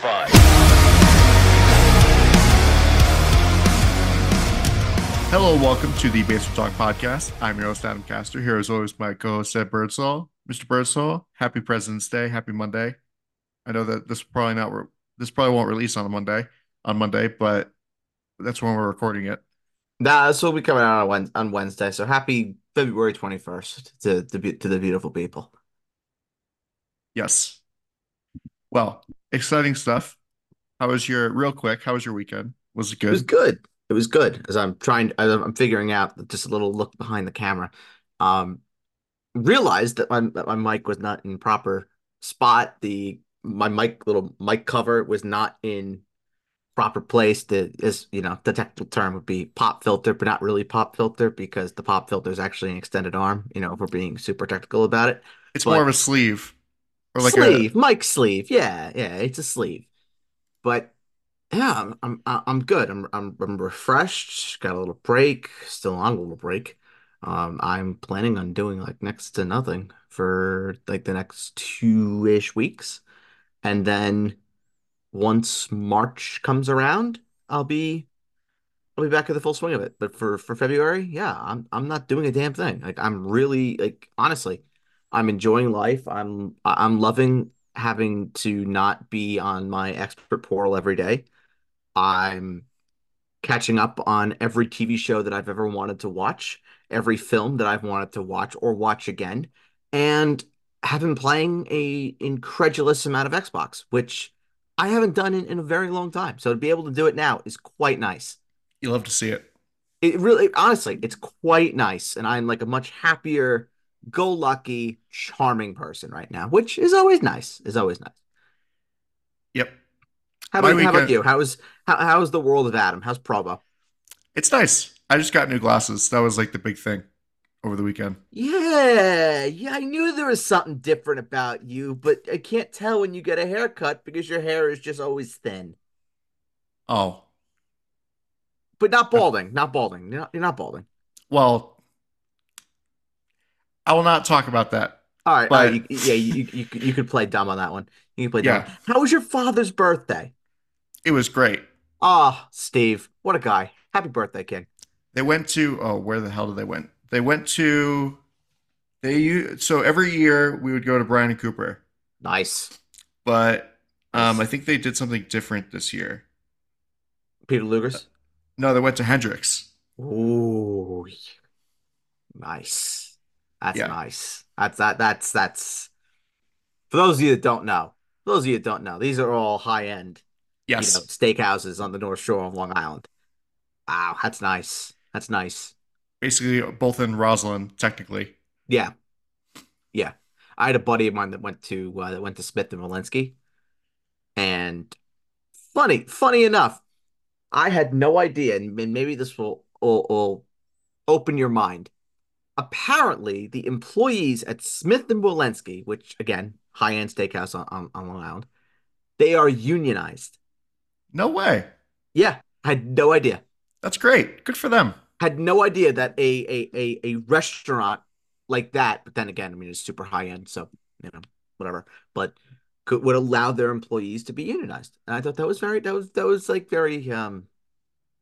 Justified. Hello, welcome to the Basement Talk podcast. I'm your host, Adam Castor. Here, as always, my co-host, Ed Birdsall. Mr. Birdsall, happy President's Day, happy Monday. I know that this probably not re- this probably won't release on a Monday on Monday, but that's when we're recording it. Nah, this will be coming out on, Wednesday. So happy February 21st to, to, to the beautiful people. Yes. Well, exciting stuff. How was your real quick? How was your weekend? Was it good? It was good? It was good as I'm trying, as I'm figuring out just a little look behind the camera. Um, realized that my that my mic was not in proper spot. The my mic little mic cover was not in proper place. The is you know the technical term would be pop filter, but not really pop filter because the pop filter is actually an extended arm. You know, if we're being super technical about it. It's but- more of a sleeve or like sleeve, mic sleeve. Yeah, yeah, it's a sleeve. But yeah, I'm I'm I'm good. I'm I'm I'm refreshed. Got a little break. Still on a little break. Um, I'm planning on doing like next to nothing for like the next two-ish weeks, and then once March comes around, I'll be I'll be back at the full swing of it. But for for February, yeah, I'm I'm not doing a damn thing. Like I'm really like honestly, I'm enjoying life. I'm I'm loving having to not be on my expert portal every day. I'm catching up on every TV show that I've ever wanted to watch, every film that I've wanted to watch or watch again, and have been playing a incredulous amount of Xbox, which I haven't done in, in a very long time. So to be able to do it now is quite nice. you love to see it. It really, honestly, it's quite nice, and I'm like a much happier, go-lucky, charming person right now, which is always nice. Is always nice. Yep. How about, how about you? How's how, how's the world of Adam? How's Provo? It's nice. I just got new glasses. That was like the big thing over the weekend. Yeah, yeah, I knew there was something different about you, but I can't tell when you get a haircut because your hair is just always thin. Oh, But not balding, not balding. You're not, you're not balding. well, I will not talk about that. All right, But- right, you, yeah, you, you you could play dumb on that one. You can play dumb. Yeah. How was your father's birthday? It was great. Ah, Steve, what a guy. Happy birthday, King. They went to oh, where the hell did they went? They went to they so every year we would go to Bryant and Cooper, Nice. but um, I think they did something different this year. Peter Luger's. No, they went to Hendricks. Ooh, nice. That's Yeah. nice. That's that. That's that's. For those of you that don't know, for those of you that don't know, these are all high end, Yes, you know, steakhouses on the North Shore of Long Island. Wow, that's nice. That's nice. basically both in Roslyn, technically. Yeah, yeah. I had a buddy of mine that went to uh, that went to Smith and Wollensky, and funny, funny enough, I had no idea, and and maybe this will will, will open your mind. Apparently, the employees at Smith and Wollensky, which again, high end steakhouse on, on, on Long Island, they are unionized. No way. Yeah, I had no idea. That's great. Good for them. Had no idea that a a a, a restaurant like that, but then again, I mean, it's super high end, so you know, whatever. But could would allow their employees to be unionized, and I thought that was very that was that was like very um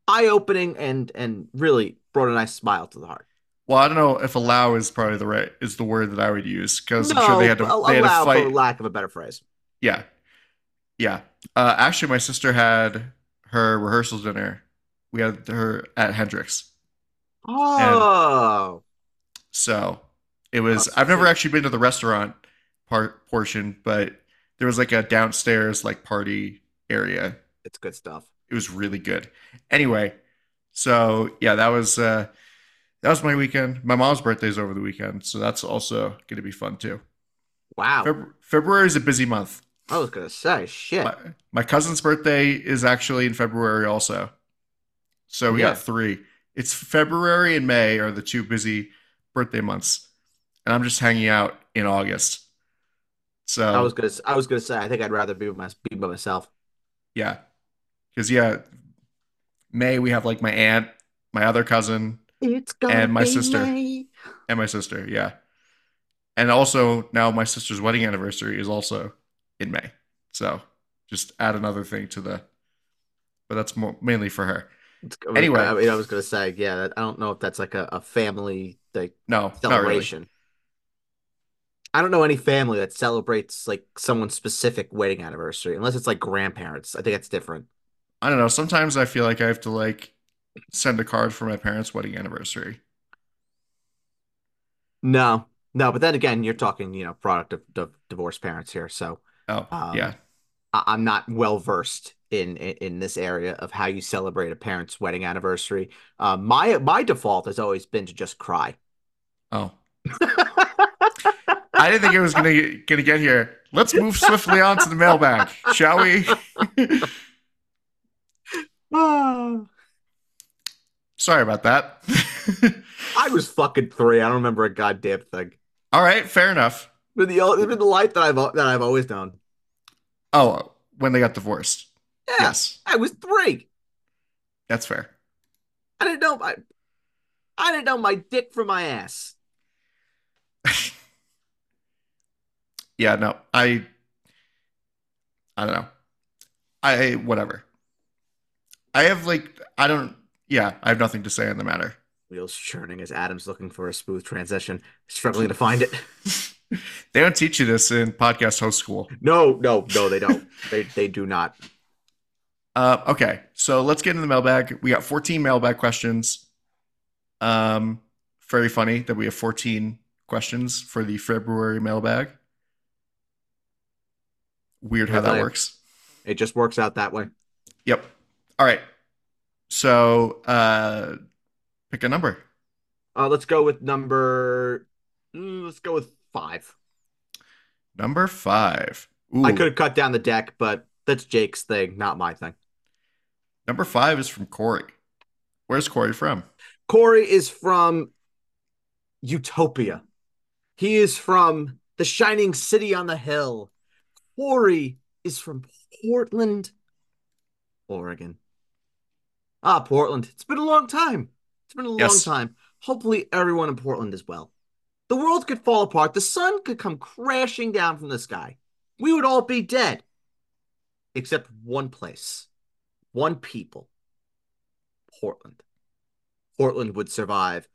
eye opening and and really brought a nice smile to the heart. Well, I don't know if allow is probably the right is the word that I would use because I'm sure they had to al- they had to allow fight. for lack of a better phrase. Yeah, yeah. Uh, actually, my sister had her rehearsal dinner. We had her at Hendricks, Oh, so it was. I've never actually been to the restaurant part portion, but there was like a downstairs like party area. it's good stuff. It was really good. Anyway, so yeah, that was uh that was my weekend. My mom's birthday's over the weekend, so that's also going to be fun too. Wow, Feb- February is a busy month. I was gonna say shit. My, my cousin's birthday is actually in February also. So we Yeah. got three. It's February and May are the two busy birthday months. And I'm just hanging out in August. So I was gonna I was gonna say I think I'd rather be with my be by myself. yeah. Cause yeah, May we have like my aunt, my other cousin, It's gonna And my be sister. May. and my sister. Yeah. And also now my sister's wedding anniversary is also in May. So Just add another thing to the, but that's more mainly for her. It's, Anyway, I mean, I was gonna say, yeah, I don't know if that's like a, a family like no, not really. celebration. I don't know any family that celebrates like someone's specific wedding anniversary, unless it's like grandparents. I think that's different. I don't know. Sometimes I feel like I have to like send a card for my parents' wedding anniversary. No, no, but then again, you're talking, you know, product of, of divorced parents here, so Oh, um, yeah. I, I'm not well versed in, in in this area of how you celebrate a parent's wedding anniversary. Uh, my my default has always been to just cry. Oh, I didn't think it was gonna gonna get here. Let's move swiftly on to the mailbag, shall we? Sorry about that. I was fucking three. I don't remember a goddamn thing. All right, fair enough. But the it's been the life that I've that I've always known. Oh, when they got divorced. Yeah, Yes, I was three. that's fair. I didn't know I I didn't know my dick from my ass. Yeah, no, I, I don't know. I whatever. I have like I don't. Yeah, I have nothing to say on the matter. Wheels churning as Adam's looking for a smooth transition, struggling to find it. They don't teach you this in podcast host school. No, no, no, they don't. They they do not. Uh, okay, so let's get into the mailbag. We got 14 mailbag questions. Um, very funny that we have 14 questions for the February mailbag. Weird how that works. It just works out that way. Yep. All right. So, uh, pick a number. Uh, let's go with number. mm, let's go with five. Number five. Ooh, I could have cut down the deck, but that's Jake's thing, not my thing. number five is from Corey. Where's Corey from? Corey is from Utopia. He is from the shining city on the hill. Corey is from Portland, Oregon. Ah, Portland. It's been a long time. It's been a long time. Hopefully, everyone in Portland is well. The world could fall apart. The sun could come crashing down from the sky. We would all be dead. Except one place, one people Portland. Portland would survive.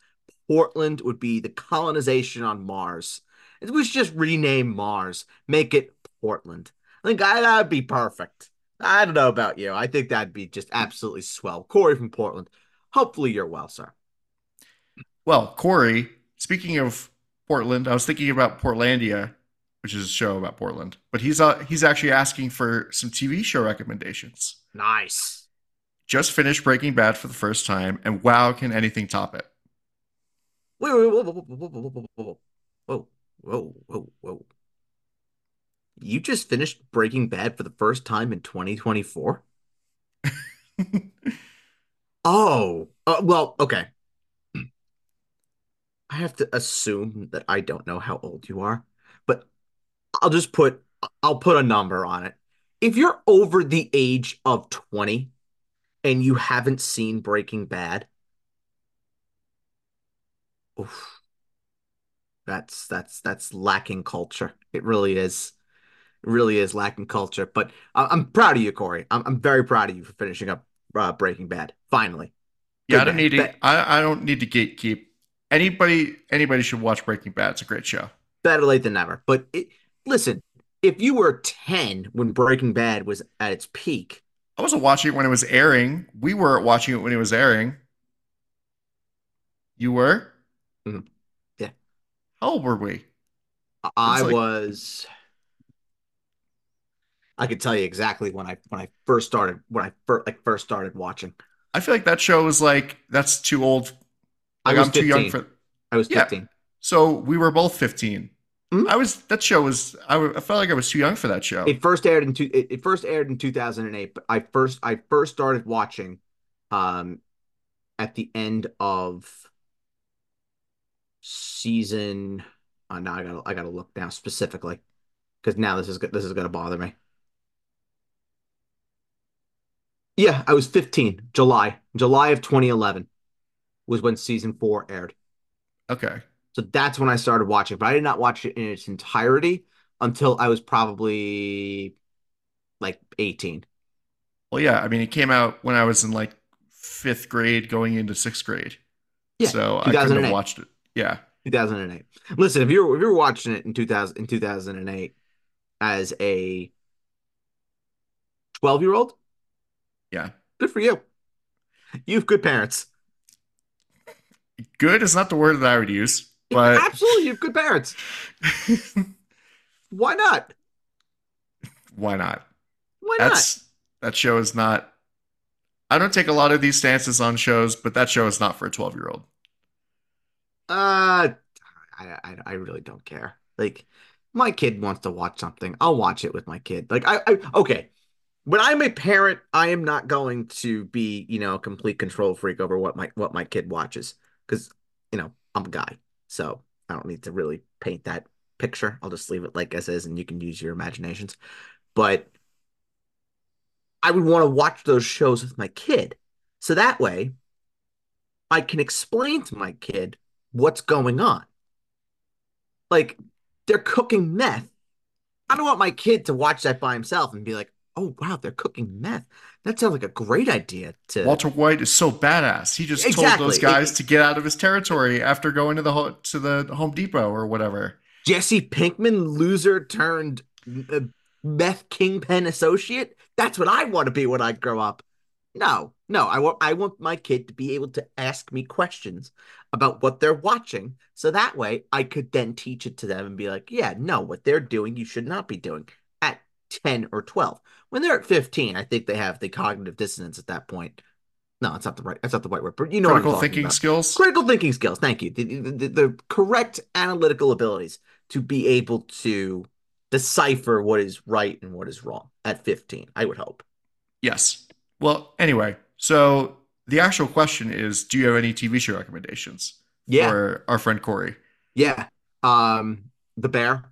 Portland would be the colonization on Mars. We should just rename Mars, make it Portland. I think that'd be perfect. I don't know about you. I think that'd be just absolutely swell. Corey from Portland. Hopefully you're well, sir. Well, Corey, speaking of Portland, I was thinking about Portlandia, which is a show about Portland, but he's uh, he's actually asking for some TV show recommendations. Nice. Just finished Breaking Bad for the first time, and wow, can anything top it? Wait, wait, whoa, whoa, whoa, whoa, whoa, whoa, whoa, whoa, whoa, whoa, whoa. You just finished Breaking Bad for the first time in 2024? Oh, uh, well, okay. I have to assume that I don't know how old you are, but I'll just put I'll put a number on it. If you're over the age of 20 and you haven't seen Breaking Bad, oof, that's that's that's lacking culture. It really is. Really is lacking culture. But I- I'm proud of you, Corey. I'm I'm very proud of you for finishing up uh, Breaking Bad. Finally. Yeah, I don't man. need to. I, I don't need to gatekeep. Anybody anybody should watch Breaking Bad. It's a great show. better late than never. But it, listen, if you were 10 when Breaking Bad was at its peak, I wasn't watching it when it was airing. We were watching it when it was airing. You were? Mhm. Yeah. How old were we? I like- was I could tell you exactly when I when I first started when I first like first started watching. I feel like that show was like that's too old. I Like was I'm too young for. I was Yeah. 15. So we were both 15. Mhm. I was that show was I felt like I was too young for that show. It first aired in two, it, it first aired in 2008, but I first I first started watching um at the end of season uh, now I gotta I gotta look now specifically because now this is this is gonna bother me. Yeah, I was 15, July. July of 2011 was when season four aired. okay. So that's when I started watching, but I did not watch it in its entirety until I was probably like 18. Well, yeah, I mean, it came out when I was in like fifth grade going into sixth grade. Yeah, So I couldn't have watched it. Yeah. 2008. Listen, if you're if you're watching it in 2000 in 2008 as a 12 year old, Yeah. good for you. You have good parents. Good is not the word that I would use, but Absolutely, you have good parents. Why not? why not? Why not? That's that show is not. I don't take a lot of these stances on shows, but that show is not for a 12 year old. Uh, I, I I really don't care. Like, my kid wants to watch something, I'll watch it with my kid. Like, I, I okay. When I'm a parent, I am not going to be, you know, a complete control freak over what my what my kid watches because, you know, I'm a guy, so I don't need to really paint that picture. I'll just leave it like as is, and you can use your imaginations. But I would want to watch those shows with my kid, so that way I can explain to my kid what's going on. Like they're cooking meth. I don't want my kid to watch that by himself and be like, "Oh wow, they're cooking meth. That sounds like a great idea." To Walter White is so badass. He just told those guys It- to get out of his territory after going to the ho- to the Home Depot or whatever. Jesse Pinkman, loser turned uh, meth kingpin associate. That's what I want to be when I grow up. No, no, I want I want my kid to be able to ask me questions about what they're watching, so that way I could then teach it to them and be like, yeah, no, what they're doing you should not be doing 10 or 12. When they're at 15, I think they have the cognitive dissonance at that point. No, that's not the right that's not the right word, but you know Critical thinking about. skills. Critical thinking skills, thank you. The, the, the correct analytical abilities to be able to decipher what is right and what is wrong at 15, I would hope. Yes. Well, anyway, so the actual question is, do you have any TV show recommendations Yeah. for our friend Corey? Yeah. Um, The Bear.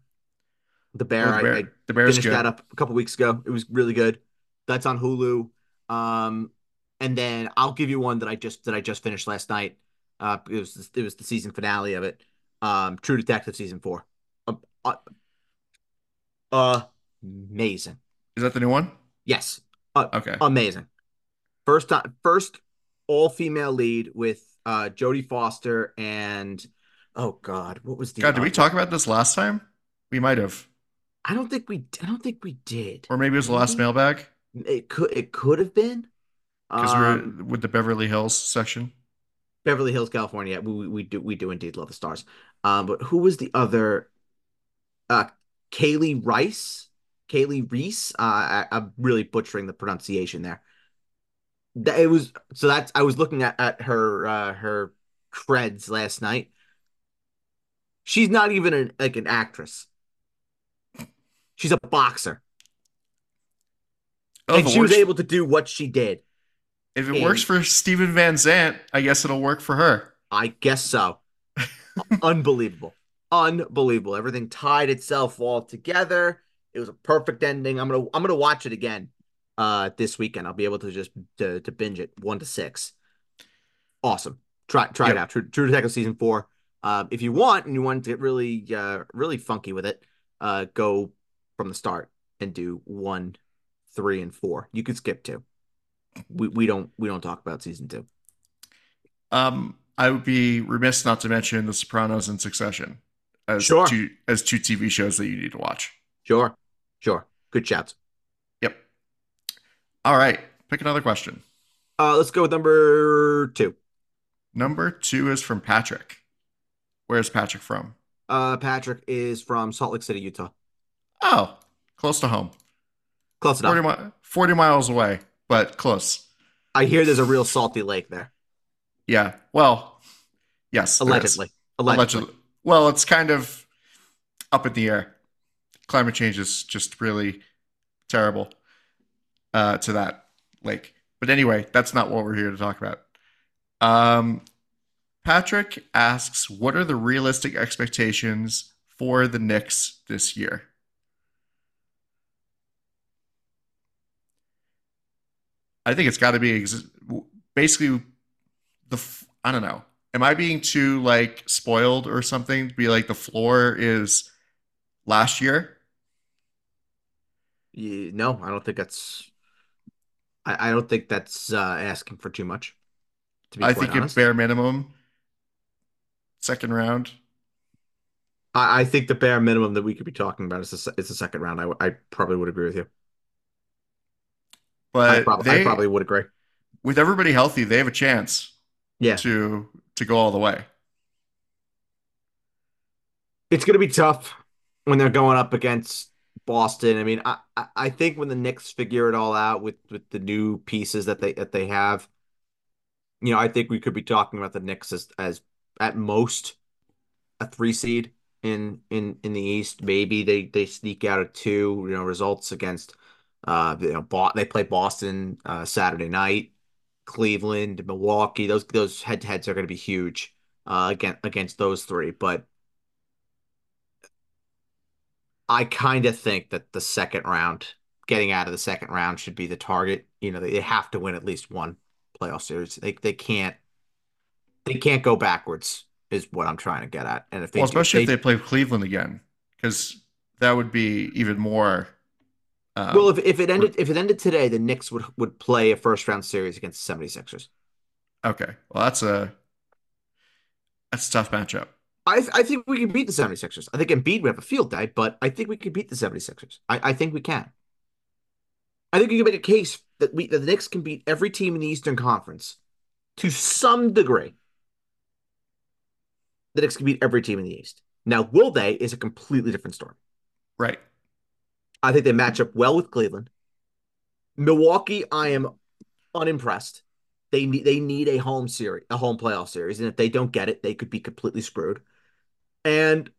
The Bear, Oh, the bear, I, I the bear's finished good. that up a couple weeks ago. It was really good. That's on Hulu. Um, and then I'll give you one that I just that I just finished last night. Uh, it was it was the season finale of it. Um, True Detective season four. Um, uh, amazing. Is that the new one? Yes, uh, Okay. amazing. First time, first all female lead with uh Jodie Foster and oh God, what was the God, did we talk about this last time? We might have, I don't think we I don't think we did. or maybe it was the last mailbag It could it could have been. because Um, we're with the Beverly Hills section. Beverly Hills, California. We, we we do we do indeed love the stars. Um, but who was the other? Uh, Kaylee Rice, Kali Reis. Uh, I, I'm really butchering the pronunciation there. That it was so that's I was looking at at her uh her creds last night. She's not even an, like an actress. She's a boxer, Oh, and she was able to do what she did. if it in- works for Steven Van Zandt, I guess it'll work for her. I guess so. Unbelievable. Unbelievable. Everything tied itself all together. It was a perfect ending. I'm gonna I'm gonna watch it again uh this weekend. I'll be able to just to, to binge it one to six. Awesome. Try try it out. True, True Detective season four. Um, if you want and you want to get really uh really funky with it, uh go from the start and do one, three, and four. You could skip two. We we don't we don't talk about season two. Um, I would be remiss not to mention The Sopranos and Succession as Sure. two as two TV shows that you need to watch. Sure. Sure. Good shouts. Yep. All right, pick another question. Uh, let's go with number two. Number two is from Patrick. Where's Patrick from? Uh, Patrick is from Salt Lake City, Utah. Oh, close to home. Close 40, mi- 40 miles away, but close. I hear there's a real salty lake there. Yeah. Well, yes. Allegedly. Allegedly. Allegedly. Well, it's kind of up in the air. Climate change is just really terrible uh, to that lake. But anyway, that's not what we're here to talk about. Um, Patrick asks, "What are the realistic expectations for the Knicks this year?" I think it's got to be ex- basically the f- I don't know. Am I being too like spoiled or something to be like the floor is last year? You, no, I don't think that's I, I don't think that's uh, asking for too much, to be I think at bare minimum, second round. I, I think the bare minimum that we could be talking about is the, is the second round. I, I probably would agree with you. I But I they, probably would agree. with everybody healthy, they have a chance Yeah, to to go all the way. it's going to be tough when they're going up against Boston. I mean, I, I I think when the Knicks figure it all out with with the new pieces that they that they have, you know, I think we could be talking about the Knicks as as at most a three seed in in in the East. Maybe they they sneak out of two, you know, results against uh you know, Bo they play Boston uh Saturday night, Cleveland, Milwaukee. Those those head to heads are going to be huge uh against against those three, but I kind of think that the second round, getting out of the second round should be the target. You know, they, they have to win at least one playoff series. They they can't they can't go backwards is what I'm trying to get at. And if they Well, do if especially if they they play Cleveland again, because that would be even more. Well Um, if, if it ended if it ended today, the Knicks would would play a first round series against the 76ers. okay, well that's a that's a tough matchup. I I think we can beat the 76ers. I think Embiid would have a field day, but I think we can beat the 76ers. I, I think we can. I think you can make a case that we that the Knicks can beat every team in the Eastern Conference to some degree. The Knicks can beat every team in the East. Now, will they is a completely different story. Right. I think they match up well with Cleveland. Milwaukee, I am unimpressed. They need they need a home series, a home playoff series, and if they don't get it, they could be completely screwed. And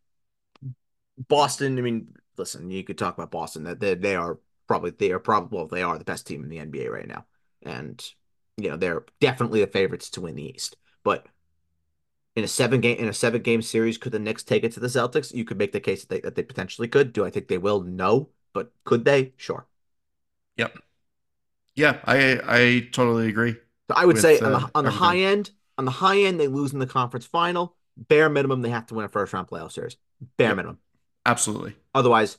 Boston, I mean, listen, you could talk about Boston that they, they are probably they are probably well, they are the best team in the NBA right now, and you know they're definitely the favorites to win the East. But in a seven game in a seven game series, could the Knicks take it to the Celtics? You could make the case that they, that they potentially could. Do I think they will? No, but could they? Sure. Yep. Yeah, I I totally agree So I would say with on uh, the on the high end, on the high end, they lose in the conference final. Bare minimum, they have to win a first round playoff series. Bare Yep. minimum. Absolutely. Otherwise,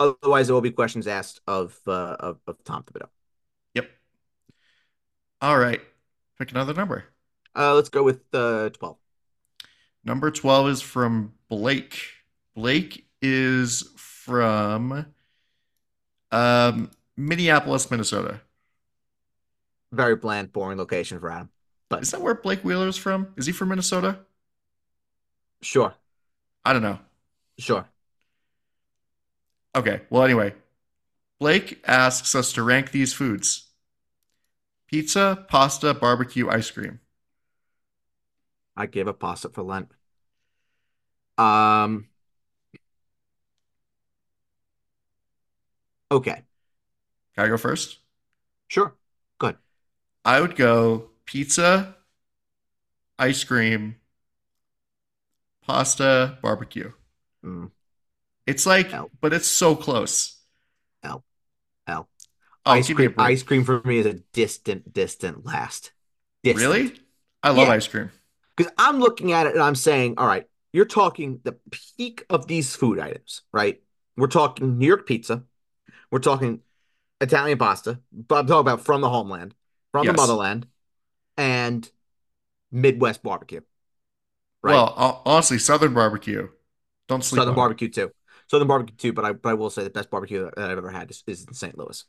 otherwise there will be questions asked of uh, of, of Tom Thibodeau. Yep. All right. Pick another number. Uh, let's go with uh, 12. Number 12 is from Blake. Blake is from um, Minneapolis, Minnesota. Very bland, boring location for Adam, but Is that where Blake Wheeler is from? Is he from Minnesota? sure, I don't know. sure. Okay. Well, anyway, Blake asks us to rank these foods pizza, pasta, barbecue, ice cream. I gave a pasta for Lent. Um, okay, Can I go first? sure, good. I would go pizza, ice cream, pasta, barbecue. Mm, It's like, L, but it's so close. L, L. Oh, Ice give me a cream, ice cream for me is a distant, distant last. Distant. Really? I love Yeah, ice cream. because I'm looking at it and I'm saying, all right, you're talking the peak of these food items, right? We're talking New York pizza. We're talking Italian pasta. But I'm talking about from the homeland, from the motherland, and Midwest barbecue, right? Well, honestly, Southern barbecue. Don't sleep Southern it. barbecue too. Southern barbecue too, but I but I will say the best barbecue that I've ever had is, is in St. Louis.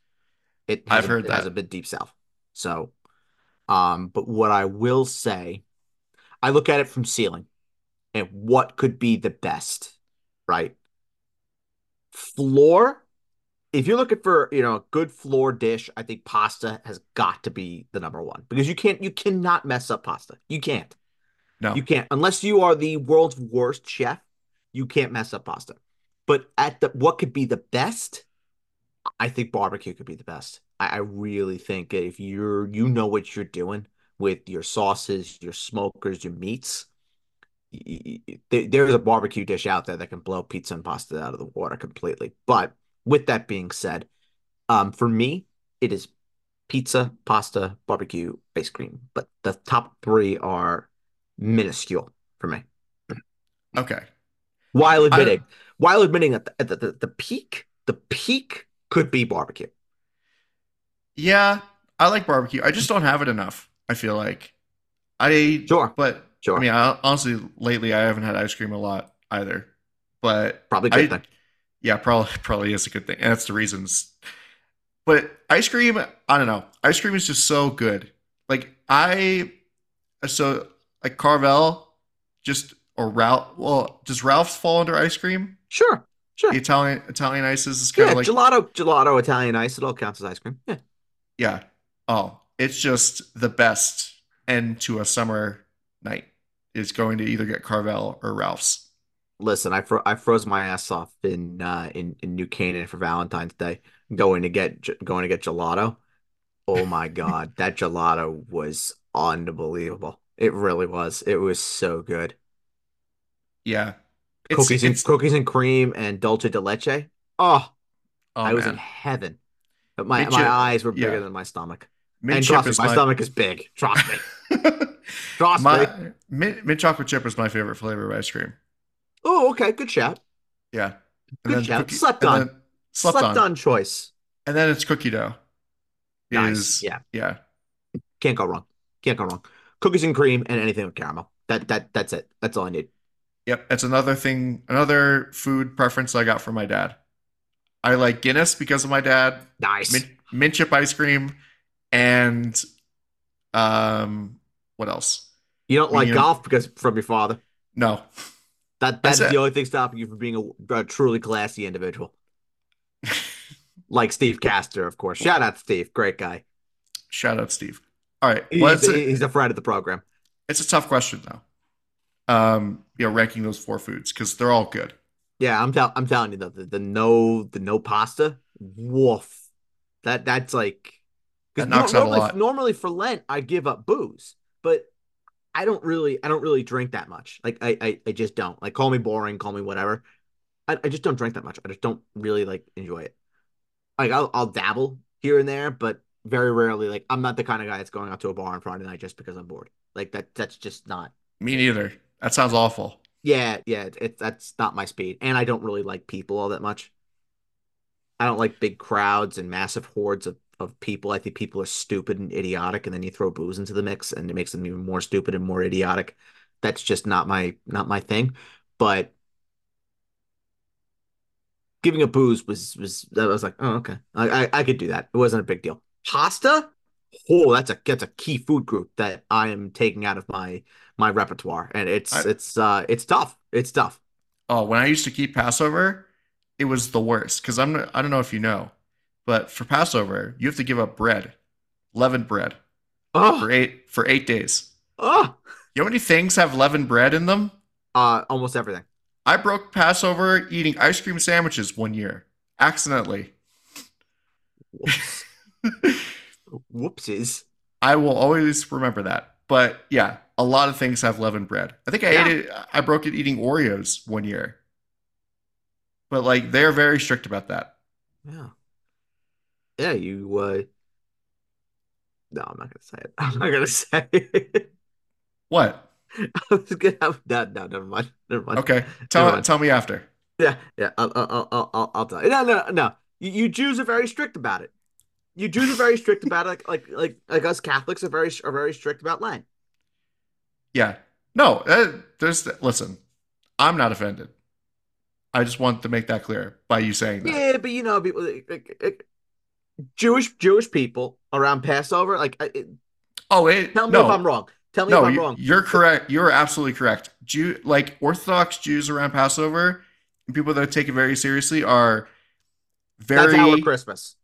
It I've hasn't heard it that. hasn't been deep south. So, um, but what I will say, I look at it from ceiling and what could be the best, right? Floor, if you're looking for, you know, a good floor dish, I think pasta has got to be the number one because you can't you cannot mess up pasta. You can't. No. You can't unless you are the world's worst chef, you can't mess up pasta. But at the what could be the best? I think barbecue could be the best. I, I really think if you're you know what you're doing with your sauces, your smokers, your meats, y- y- there- there's a barbecue dish out there that can blow pizza and pasta out of the water completely. But with that being said, um, for me, it is pizza, pasta, barbecue, ice cream. But the top three are minuscule for me. Okay. While I admitting, while admitting that the, the, the, the peak, the peak could be barbecue. Yeah, I like barbecue. I just don't have it enough. I feel like I, Sure, but sure. I mean, I, honestly, lately I haven't had ice cream a lot either. But Probably good I, thing. Yeah, probably probably is a good thing, and that's the reasons. But ice cream, I don't know. Ice cream is just so good. Like I, so like Carvel, just or Ralph. Well, does Ralph's fall under ice cream? Sure, The sure. Italian Italian ices is kind Yeah, of like gelato, gelato, Italian ice. It all counts as ice cream. Yeah. yeah. Oh, it's just the best end to a summer night is going to either get Carvel or Ralph's. Listen, I fro I froze my ass off in uh in, in New Canaan for Valentine's Day, going to get going to get gelato. Oh my God, that gelato was unbelievable. It really was. It was so good. Yeah, it's Cookies and it's cookies and cream and dulce de leche. Oh, oh I was in heaven. But my my eyes were bigger Yeah, than my stomach. And chip trust me, is my my stomach is big. Trust me. Trust me. my mint, mint chocolate chip is my favorite flavor of ice cream. Oh, okay. Good shout. Yeah, and Good shout. cookie, Slept on. slept Slept on, on choice. and then it's cookie dough. Nice. Is Yeah. yeah, Can't go wrong. Can't go wrong. Cookies and cream and anything with caramel. That that that's it. That's all I need. yep. It's another thing, another food preference I got from my dad. I like Guinness because of my dad. Nice. Mint, mint chip ice cream, and um, what else? You don't like Medium. golf because from your father. No, That that's the only thing stopping you from being a, a truly classy individual. Like Steve Castor, of course. Shout out Steve. Great guy. shout out Steve. All right, He's, well, it's a, he's a friend of the program. it's a tough question though. Um, you know, ranking those four foods because they're all good. Yeah, I'm tell I'm telling you though, the, the no the no pasta, woof. That that's like That knocks out a lot. normally for Lent I give up booze, but I don't really I don't really drink that much. Like I I, I just don't. Like call me boring, call me whatever. I, I just don't drink that much. I just don't really like enjoy it. Like I'll I'll dabble here and there, but very rarely. Like I'm not the kind of guy that's going out to a bar on Friday night just because I'm bored. Like that that's just not. Me neither. That sounds awful. Yeah, yeah, it, that's not my speed, and I don't really like people all that much. I don't like big crowds and massive hordes of, of people. I think people are stupid and idiotic, and then you throw booze into the mix, and it makes them even more stupid and more idiotic. That's just not my not my thing. But giving a booze was was that I was like, oh okay, I, I I could do that. It wasn't a big deal. Pasta, oh, that's a that's a key food group that I am taking out of my my repertoire, and it's I, it's uh it's tough. It's tough. oh, when I used to keep Passover, it was the worst because I'm I don't know if you know, but for Passover you have to give up bread, leavened bread Oh, for eight for eight days. oh, You know how many things have leavened bread in them? uh, almost everything. I broke Passover eating ice cream sandwiches one year accidentally. Whoops. Whoopsies. I will always remember that. But yeah, a lot of things have leavened bread. I think I ate it. I broke it eating Oreos one year. But like they're very strict about that. yeah, yeah. You uh, no, I'm not gonna say it. I'm not gonna say it. What? I was gonna have no, no, never mind, never mind, Okay, tell mind. tell me after. Yeah, yeah. I'll, I'll, I'll, I'll, I'll tell you. No, no, no. You, you Jews are very strict about it. You Jews are very strict about it. Like, like, like, like us Catholics are very, are very strict about Lent. Yeah. No, uh, there's listen. I'm not offended. I just want to make that clear by you saying that. Yeah, but you know, people, Jewish, Jewish people around Passover. Like, it, Oh, it tell me if I'm wrong. Tell me if I'm you, wrong. you're correct. You're absolutely correct. Jew like Orthodox Jews around Passover, and people that take it very seriously are That's our very Christmas.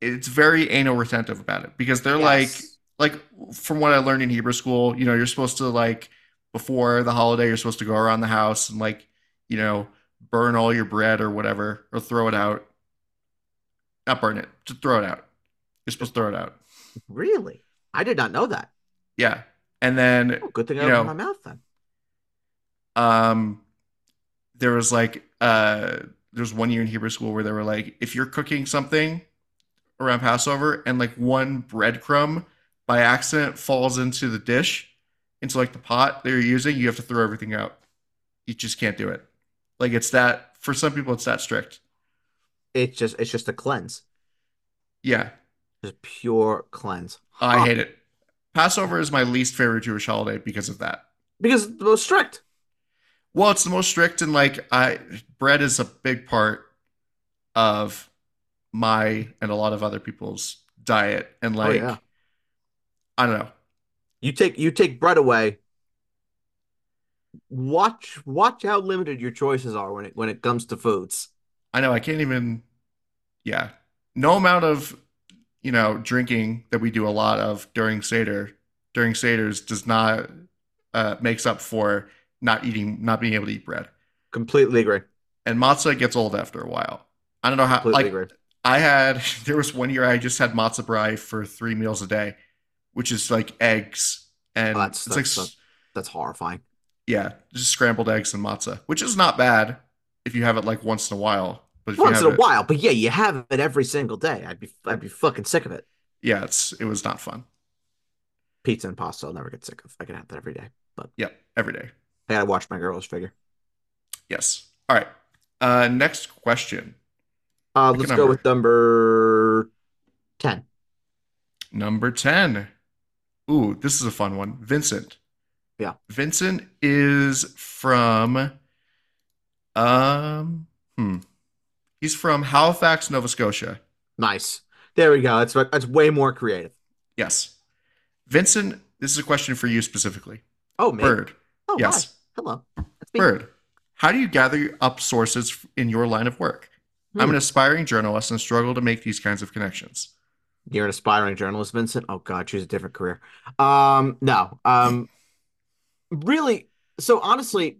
it's very anal retentive about it because they're like like from what I learned in Hebrew school, you know, you're supposed to like before the holiday, you're supposed to go around the house and like, you know, burn all your bread or whatever, or throw it out. Not burn it, just throw it out. You're supposed to throw it out. Really? I did not know that. Yeah. And then, Oh, good thing I opened know, my mouth then. um, there was like uh there's one year in Hebrew school where they were like, if you're cooking something around Passover and like one breadcrumb by accident falls into the dish, into like the pot that you're using, you have to throw everything out. You just can't do it. Like it's that for some people it's that strict. It's just, it's just a cleanse. Yeah, Just pure cleanse. I Huh. hate it. Passover is my least favorite Jewish holiday because of that. Because it's the most strict. Well, it's the most strict and like I bread is a big part of my and a lot of other people's diet and Oh yeah. like I don't know. You take you take bread away. Watch watch how limited your choices are when it when it comes to foods. I know I can't even yeah. No amount of you know drinking that we do a lot of during Seder during Seders does not uh makes up for not eating not being able to eat bread. Completely agree. And matzah gets old after a while. I don't know how Completely like agree. I had there was one year I just had matzo brei for three meals a day, which is like eggs Oh, and that's it's like that's that's horrifying. yeah, just scrambled eggs and matzah, which is not bad if you have it like once in a while. But Once in a it, while, but yeah, you have it every single day. I'd be I'd be fucking sick of it. yeah, it's it was not fun. Pizza and pasta, I'll never get sick of. I can have that every day. But Yep, every day. I gotta watch my girls figure. Yes. All right. Uh, next question. Uh, Pick let's go with number 10. Number ten. Ooh, this is a fun one. Vincent. Yeah. Vincent is from um hmm. He's from Halifax, Nova Scotia. Nice. There we go. That's that's way more creative. Yes. Vincent, this is a question for you specifically. Oh, me. Bird. Oh, yes. hi. Hello. Bird. How do you gather up sources in your line of work? I'm Hmm. an aspiring journalist and struggle to make these kinds of connections. You're an aspiring journalist, Vincent. Oh God, choose a different career. Um, no. Um, really. So honestly,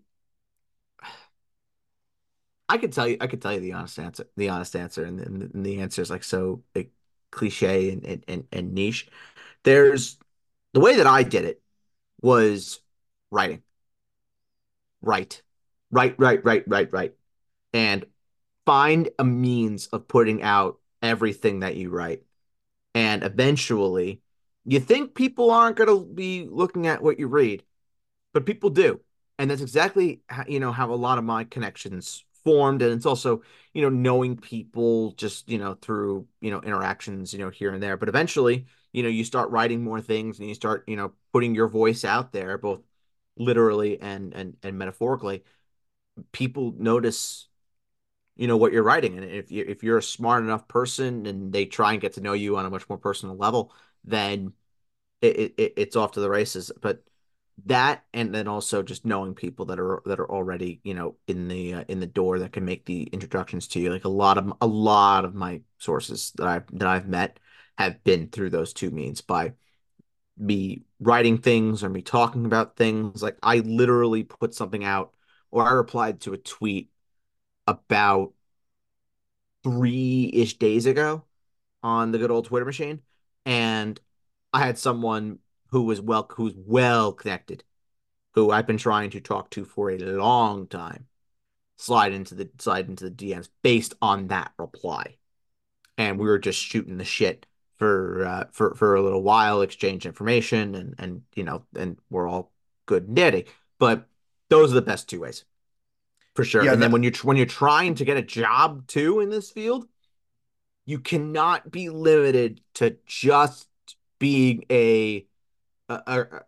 I could tell you. I could tell you the honest answer. The honest answer, and, and, and the answer is like so like, cliche and, and and and niche. There's the way that I did it was writing. Right, right, right, right, right, right, and find a means of putting out everything that you write. And eventually, you think people aren't going to be looking at what you read, but people do. And that's exactly how, you know, how a lot of my connections formed. And it's also, you know, knowing people just, you know, through, you know, interactions, you know, here and there. But eventually, you know, you start writing more things and you start, you know, putting your voice out there, both literally and and and metaphorically. People notice you know what you're writing and if you if you're a smart enough person and they try and get to know you on a much more personal level then it, it it's off to the races but that and then also just knowing people that are that are already you know in the uh, in the door that can make the introductions to you. Like a lot of a lot of my sources that I've that I've met have been through those two means by me writing things or me talking about things. Like I literally put something out or I replied to a tweet about three-ish days ago on the good old Twitter machine, and I had someone who was well who's well connected, who I've been trying to talk to for a long time, slide into the slide into the DMs based on that reply, and we were just shooting the shit for uh, for for a little while, exchange information, and and you know, and we're all good and dandy. But those are the best two ways for sure. Yeah, and then that- when you're when you're trying to get a job too in this field, you cannot be limited to just being a a,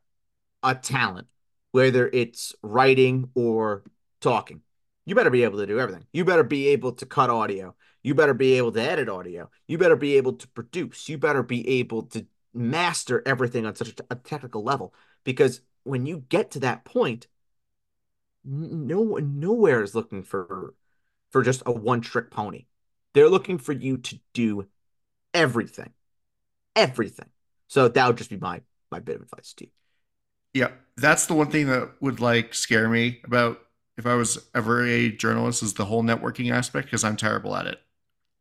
a, talent, whether it's writing or talking. You better be able to do everything. You better be able to cut audio. You better be able to edit audio. You better be able to produce. You better be able to master everything on such a, technical level. Because when you get to that point, no nowhere is looking for for just a one trick pony. They're looking for you to do everything. Everything. So that would just be my my bit of advice to you. Yeah, that's the one thing that would like scare me about if I was ever a journalist is the whole networking aspect because I'm terrible at it.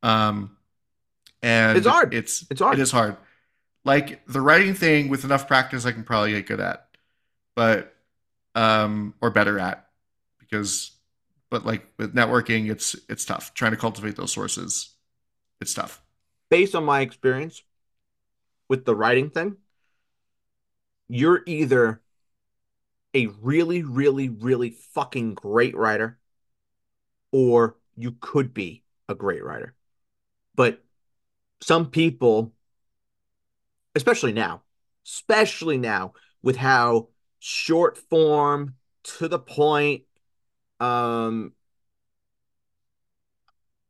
Um, and It's hard. It's It's hard. It is hard. Like the writing thing with enough practice, I can probably get good at, but um, or better at because, but like with networking, it's it's tough trying to cultivate those sources. It's tough. Based on my experience with the writing thing, you're either a really, really, really fucking great writer, or you could be a great writer. But some people, especially now, especially now with how short form, to the point, um,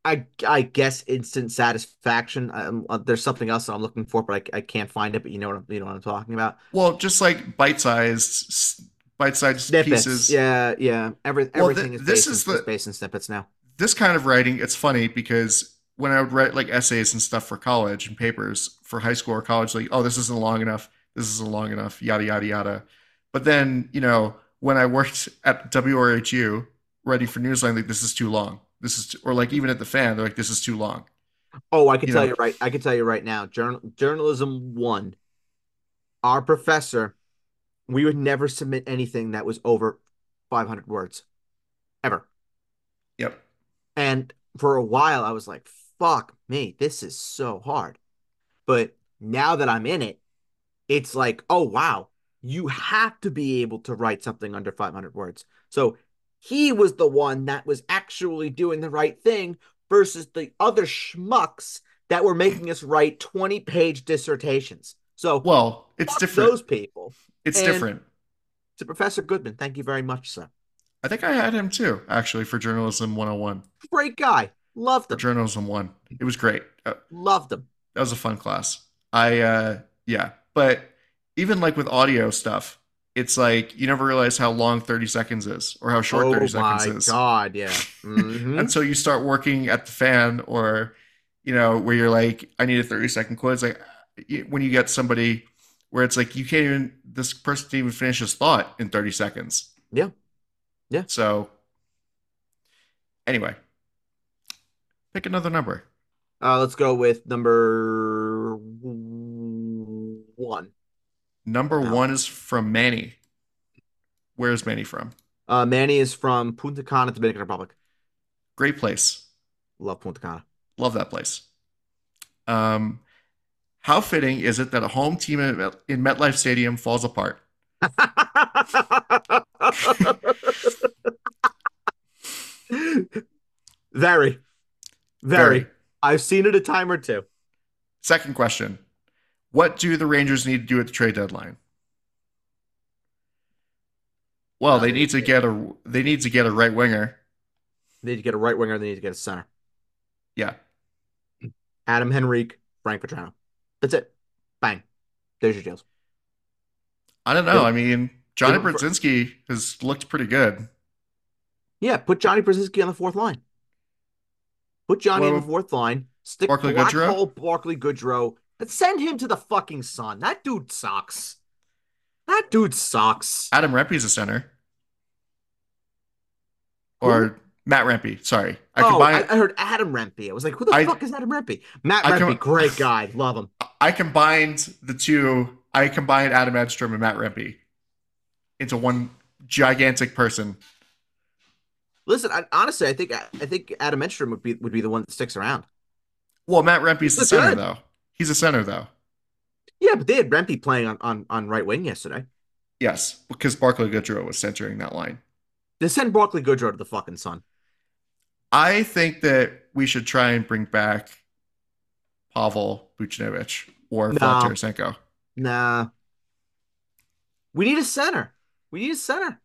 I I guess instant satisfaction. Um, uh, there's something else that I'm looking for, but I, I can't find it. But you know what I'm, you know what I'm talking about. Well, just like bite-sized, bite-sized Snippets. pieces. Yeah, yeah. Every Well, everything th- is this based is in, the based in snippets now. this kind of writing. It's funny because when I would write like essays and stuff for college and papers for high school or college, like, oh, this isn't long enough. This isn't long enough. Yada yada yada. But then you know when I worked at WRHU writing for Newsline, like this is too long. This is, or like even at the fan, they're like, this is too long. Oh, I can You tell know, you right. I can tell you right now. Journal, journalism one. Our professor, we would never submit anything that was over 500 words, ever. yep. And for a while, I was like, "Fuck me, this is so hard." But now that I'm in it, it's like, "Oh wow, you have to be able to write something under 500 words." So he was the one that was actually doing the right thing versus the other schmucks that were making us write 20 page dissertations. So Well, it's different. those people. It's And different. to Professor Goodman, thank you very much, sir. I think I had him too, actually, for Journalism 101, Great guy. Loved for him. Journalism 1. It was great. Uh, Loved him. that was a fun class. I, uh, yeah. But even like with audio stuff, it's like you never realize how long 30 seconds is or how short Oh 30 seconds is. Oh my god, yeah. Mhm. And so you start working at the fan or, you know, where you're like, I need a 30 second quote. It's like when you get somebody where it's like, you can't even, this person can't even finish his thought in 30 seconds. Yeah. Yeah. So anyway, pick another number. Uh, let's go with number one. Number Wow. one is from Manny. Where's Manny from? Uh, Manny is from Punta Cana, Dominican Republic. Great place. Love Punta Cana. Love that place. Um, how fitting is it that a home team in Met- in MetLife Stadium falls apart? Very, very. I've seen it a time or two. Second question. What do the Rangers need to do at the trade deadline? Well, they need to get a they need to get a right winger. They need to get a right winger. They need to get a center. Yeah. Adam Henrique, Frank Vatrano. That's it. Bang. There's your deals. I don't know. I mean, Johnny Yeah. Brodzinski has looked pretty good. Yeah, put Johnny Brodzinski on the fourth line. Put Johnny on Well, the fourth line. Stick Black Goodrow? Barclay Goodrow. And send him to the fucking sun. That dude sucks. That dude sucks. Adam Rempe's a center. Or Matt Rempe. Sorry. I oh, combine I, I heard Adam Rempe. I was like, who the I- fuck is Adam Rempe? Matt Rempe, com- great guy. Love him. I combined the two. I combined Adam Edstrom and Matt Rempe into one gigantic person. Listen, I, honestly, I think I think Adam Edstrom would be would be the one that sticks around. Well, Matt Rempe's the center good. though. He's a center though. Yeah, but they had Rempe playing on, on, on right wing yesterday. Yes, because Barclay Goodrow was centering that line. They send Barclay Goodrow to the fucking sun. I think that we should try and bring back Pavel Buchnevich or No. Vlad Tarasenko. Nah. We need a center. We need a center.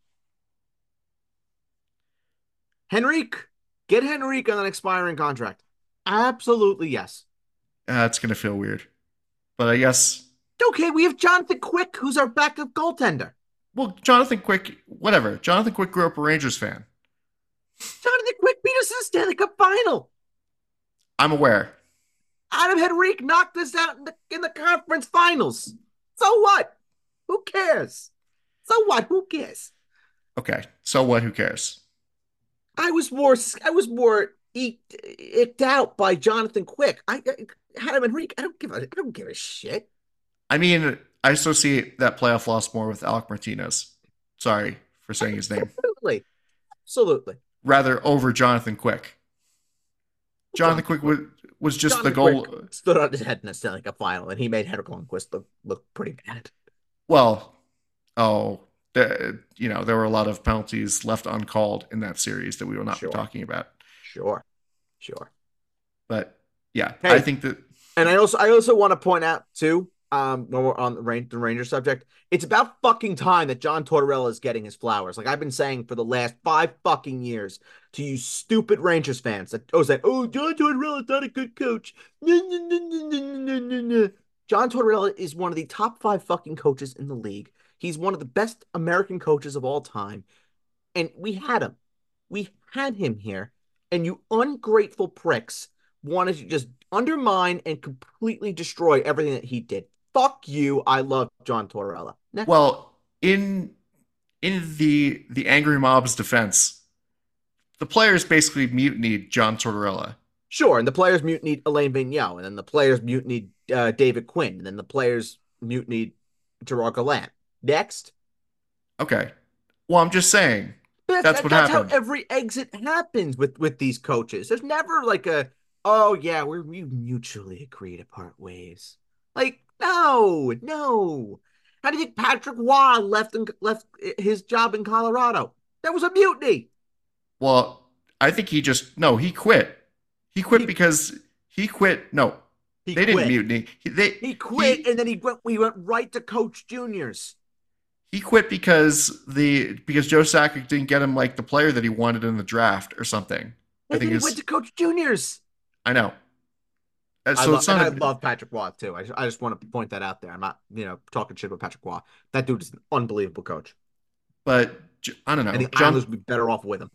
Henrique. Get Henrique on an expiring contract. Absolutely yes. Ah, That's gonna feel weird, but I guess. Okay, we have Jonathan Quick, who's our backup goaltender. Well, Jonathan Quick, whatever. Jonathan Quick grew up a Rangers fan. Jonathan Quick beat us in the Stanley Cup final. I'm aware. Adam Henrique knocked us out in the, in the conference finals. So what? Who cares? So what? Who cares? Okay, so what? Who cares? I was more I was more eked, icked out by Jonathan Quick. I, I Adam Henrique. I don't give a I don't give a shit. I mean, I associate that playoff loss more with Alec Martinez. Sorry for saying his name. Absolutely, absolutely. Rather over Jonathan Quick. Jonathan Quick was, was just the goal. Quick stood on his head in the Stanley Cup final, and he made Henrik Lundqvist look look pretty bad. Well, oh, the, you know, there were a lot of penalties left uncalled in that series that we will not Sure. be talking about. Sure, sure. But yeah, Hey. I think that And I also I also want to point out too, um, when we're on the, Ran- the Ranger subject, it's about fucking time that John Tortorella is getting his flowers. Like I've been saying for the last five fucking years to you stupid Rangers fans that oh say, oh John Tortorella's not a good coach. John Tortorella is one of the top five fucking coaches in the league. He's one of the best American coaches of all time. And we had him. We had him here. And you ungrateful pricks wanted to just undermine and completely destroy everything that he did. Fuck you. I love John Tortorella. Next. Well, in in the the angry mob's defense, the players basically mutinied John Tortorella. Sure, and the players mutinied Alain Vigneault, and then the players mutinied uh, David Quinn, and then the players mutinied Gerard Gallant. Next. Okay. Well, I'm just saying. That's, that's what that's happened. how every exit happens with with these coaches. There's never like a oh yeah, we're we mutually agree to part ways. Like no, no. How do you think Patrick Roy left and left his job in Colorado? That was a mutiny. Well, I think he just no, he quit. He quit he, because he quit. No, he they quit. didn't mutiny. He, they, he quit, he, and then he went. We went right to coach juniors. He quit because the because Joe Sakic didn't get him like the player that he wanted in the draft or something. And I think he went to coach juniors. I know. Uh, and so I, love, I love Patrick Roy too. I, I just want to point that out there. I'm not, you know, talking shit about Patrick Roy. That dude is an unbelievable coach. But I don't know. And the John, Islanders would be better off with him.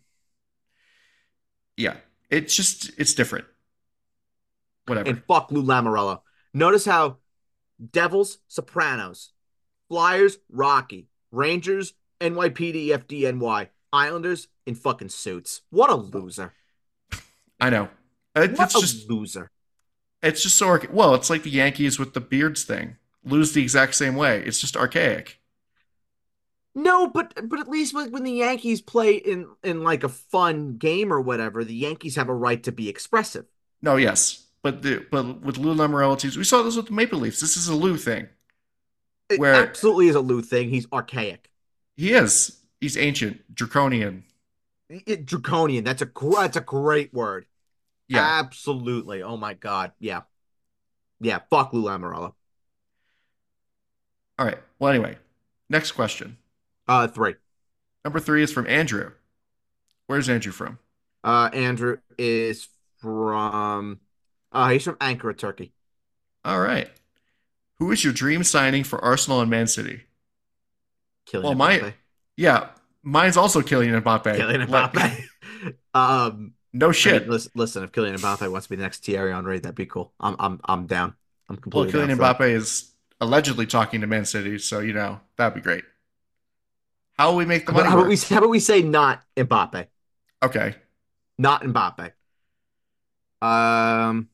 Yeah, it's just it's different. Whatever. And fuck Lou Lamoriello. Notice how Devils, Sopranos, Flyers, Rocky, Rangers, NYPD, FDNY, Islanders in fucking suits. What a loser. I know. It, what it's a just loser. It's just so archa- well. It's like the Yankees with the beards thing. Lose the exact same way. It's just archaic. No, but but at least when the Yankees play in in like a fun game or whatever, the Yankees have a right to be expressive. No, yes, but the but with Lou Lamoriello teams, we saw this with the Maple Leafs. This is a Lou thing. It where absolutely is a Lou thing. He's archaic. He is. He's ancient, draconian. It, draconian. That's a that's a great word. Yeah, absolutely. Oh my god. Yeah, yeah. Fuck Lou Lamoriello. All right. Well, anyway, next question. Uh, three. Number three is from Andrew. Where's Andrew from? Uh, Andrew is from. Uh, he's from Ankara, Turkey. All right. Who is your dream signing for Arsenal and Man City? Kylian well, my yeah, mine's also Kylian Mbappe. Kylian Mbappe. um, no shit. I mean, listen, listen, if Kylian Mbappe wants to be the next Thierry Henry, that'd be cool. I'm, I'm, I'm down. I'm completely. Well, Kylian Mbappe is allegedly talking to Man City, so you know that'd be great. How will we make the money? How about, we, how about we say not Mbappe? Okay. Not Mbappe. Um,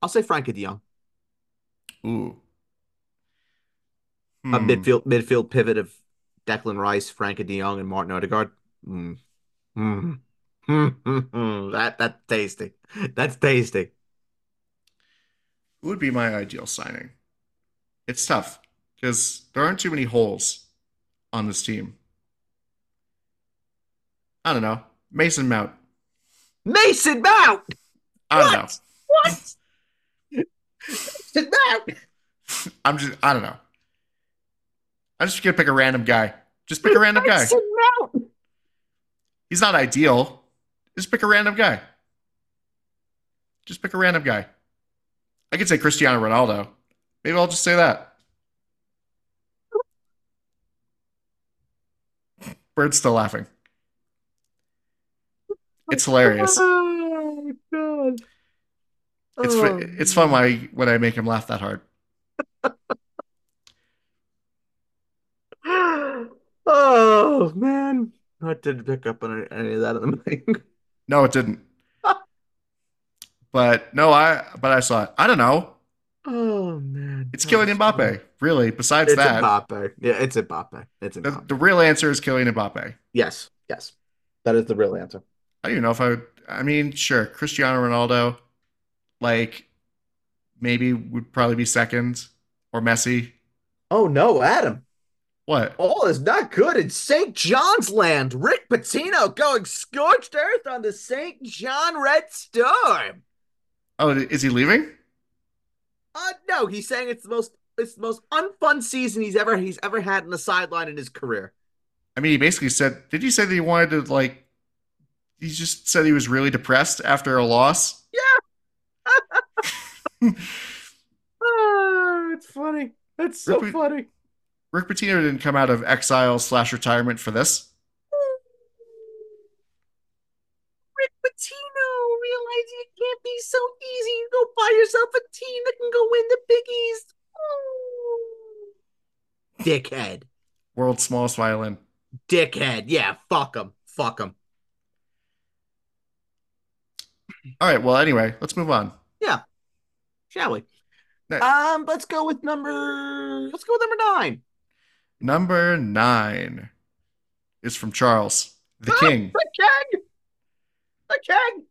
I'll say Frenkie De Jong. Ooh. Hmm. A midfield midfield pivot of Declan Rice, Frenkie De Jong, and Martin Odegaard. Mm. Mm. That that's tasty. That's tasty. Who would be my ideal signing? It's tough because there aren't too many holes on this team. I don't know. Mason Mount. Mason Mount. I don't what? know. What? Mason Mount. I'm just. I don't know. I'm just gonna pick a random guy. Just pick a random guy. Mason Mount. He's not ideal. Just pick a random guy. Just pick a random guy. I could say Cristiano Ronaldo. Maybe I'll just say that. Bird's still laughing. It's hilarious. Oh god. It's oh. it's fun when I when I make him laugh that hard. oh man, I didn't pick up on any of that in the mic. No, it didn't. but no, I but I saw it. I don't know. Oh man, it's Kylian Mbappe. Funny. Really, besides it's that, Mbappe. Yeah, it's Mbappe. It's Mbappe. The, the real answer is Kylian Mbappe. Yes, yes, that is the real answer. I don't even know if I would. I mean, sure, Cristiano Ronaldo, like maybe would probably be second, or Messi. Oh no, Adam. What? All is not good in St. John's land. Rick Pitino going scorched earth on the St. John Red Storm. Oh, is he leaving? Uh, no, he's saying it's the most it's the most unfun season he's ever he's ever had in the sideline in his career. I mean, he basically said, did he say that he wanted to like? He just said he was really depressed after a loss. Yeah. Ah, it's funny. That's so Rick- funny. Rick Pitino didn't come out of exile slash retirement for this. Rick Pitino realizing it can't be so easy. You go buy yourself a team that can go win the Big East. Dickhead. World's smallest violin. Dickhead. Yeah, fuck him. Fuck him. All right. Well, anyway, let's move on. Yeah. Shall we? Next. Um, let's go with number let's go with number nine. Number nine is from Charles, the Ah, king. The king. The king.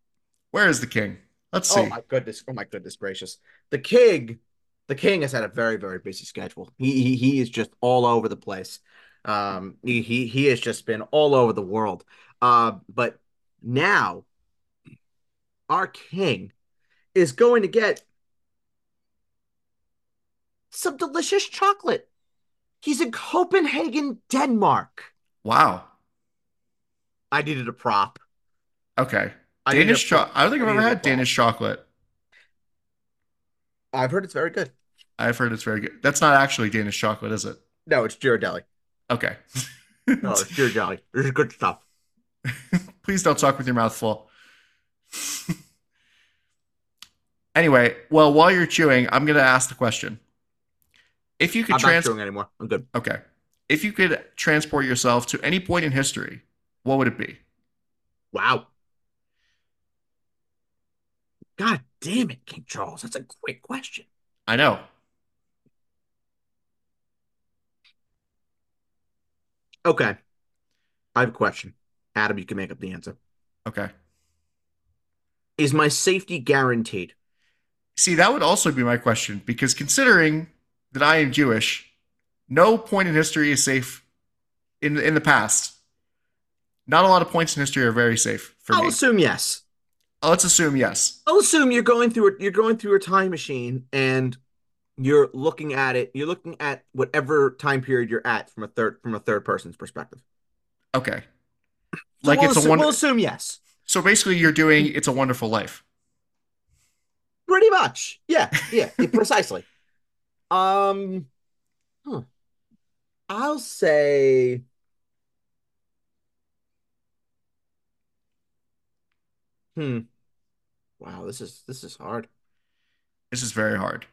Where is the king? Let's see. Oh my goodness! Oh my goodness gracious! The king, the king has had a very very busy schedule. He he, he is just all over the place. Um, he, he he has just been all over the world. Uh, but now our king is going to get some delicious chocolate. He's in Copenhagen, Denmark. Wow. I needed a prop. Okay. I Danish chocolate. I don't think I've ever had Danish chocolate. I've heard it's very good. I've heard it's very good. That's not actually Danish chocolate, is it? No, it's Ghirardelli. Okay. No, it's Ghirardelli. This is good stuff. Please don't talk with your mouth full. anyway, well, while you're chewing, I'm going to ask the question. If you could I'm not chewing anymore. I'm good. okay. If you could transport yourself to any point in history, what would it be? Wow. God damn it, King Charles. That's a great question. I know. Okay. I have a question. Adam, you can make up the answer. Okay. Is my safety guaranteed? See, that would also be my question because considering that I am Jewish, no point in history is safe in in the past. Not a lot of points in history are very safe for I'll me. assume yes. Let's assume yes. I'll assume you're going through it. You're going through a time machine and you're looking at it. You're looking at whatever time period you're at from a third from a third person's perspective. Okay. Like we'll it's a one. we'll assume yes. So basically, you're doing "It's a Wonderful Life." Pretty much. Yeah, yeah, precisely. Um, huh. I'll say Hmm. Wow, this is this is hard. This is very hard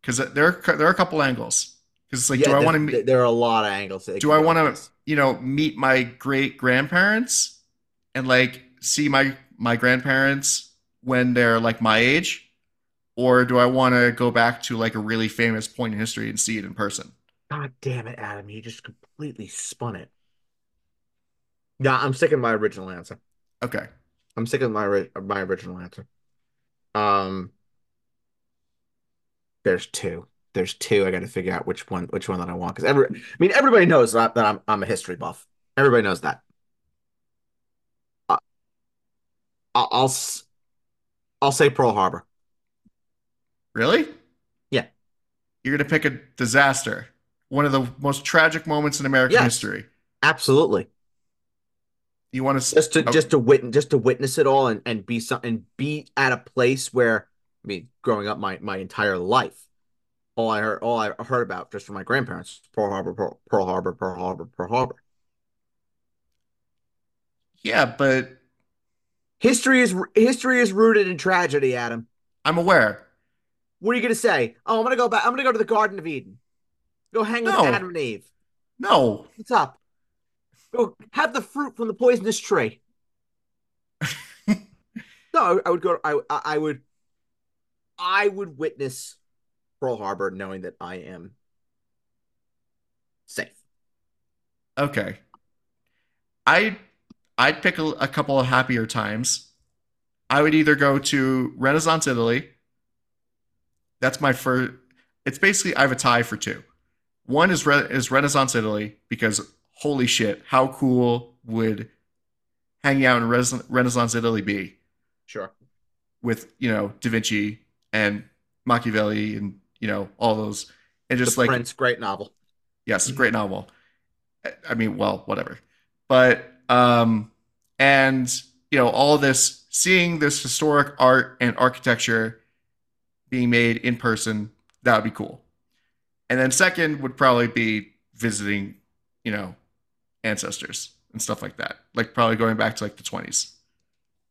because there are there are a couple angles. Because it's like, Yeah, do I want to meet? There are a lot of angles. Do I want to, you know, meet my great grandparents and like see my my grandparents when they're like my age, or do I want to go back to like a really famous point in history and see it in person? God damn it, Adam! You just completely spun it. Yeah, I'm sticking my original answer. Okay. I'm sticking my my original answer. Um, there's two. There's two. I got to figure out which one which one that I want because every I mean everybody knows that, that I'm I'm a history buff. Everybody knows that. I, I'll I'll s- I'll say Pearl Harbor. Really? Yeah. You're gonna pick a disaster, one of the most tragic moments in American Yes. history. Absolutely. You want to Just to Oh. just to witness just to witness it all and and be some and be at a place where I mean growing up my my entire life all I heard all I heard about just from my grandparents Pearl Harbor Pearl, Pearl Harbor Pearl Harbor Pearl Harbor. Yeah, but History is history is rooted in tragedy, Adam. I'm aware. What are you gonna say? Oh, I'm gonna go back. I'm gonna go to the Garden of Eden. Go hang out with No. Adam and Eve. No. What's up? Go have the fruit from the poisonous tree. No, I, I would go. I I I would. I would witness Pearl Harbor, knowing that I am safe. Okay. I I'd pick a, a couple of happier times. I would either go to Renaissance Italy. That's my first. It's basically I have a tie for two. One is Re, is Renaissance Italy because holy shit, how cool would hanging out in Res, Renaissance Italy be Sure. with you know Da Vinci and Machiavelli and you know, all those, and just The like Prince, great novel. yes, great novel. I- I mean, well, whatever, but um, and you know, all this, seeing this historic art and architecture being made in person, that would be cool. And then second would probably be visiting, you know, ancestors and stuff like that. Like probably going back to like the 20s,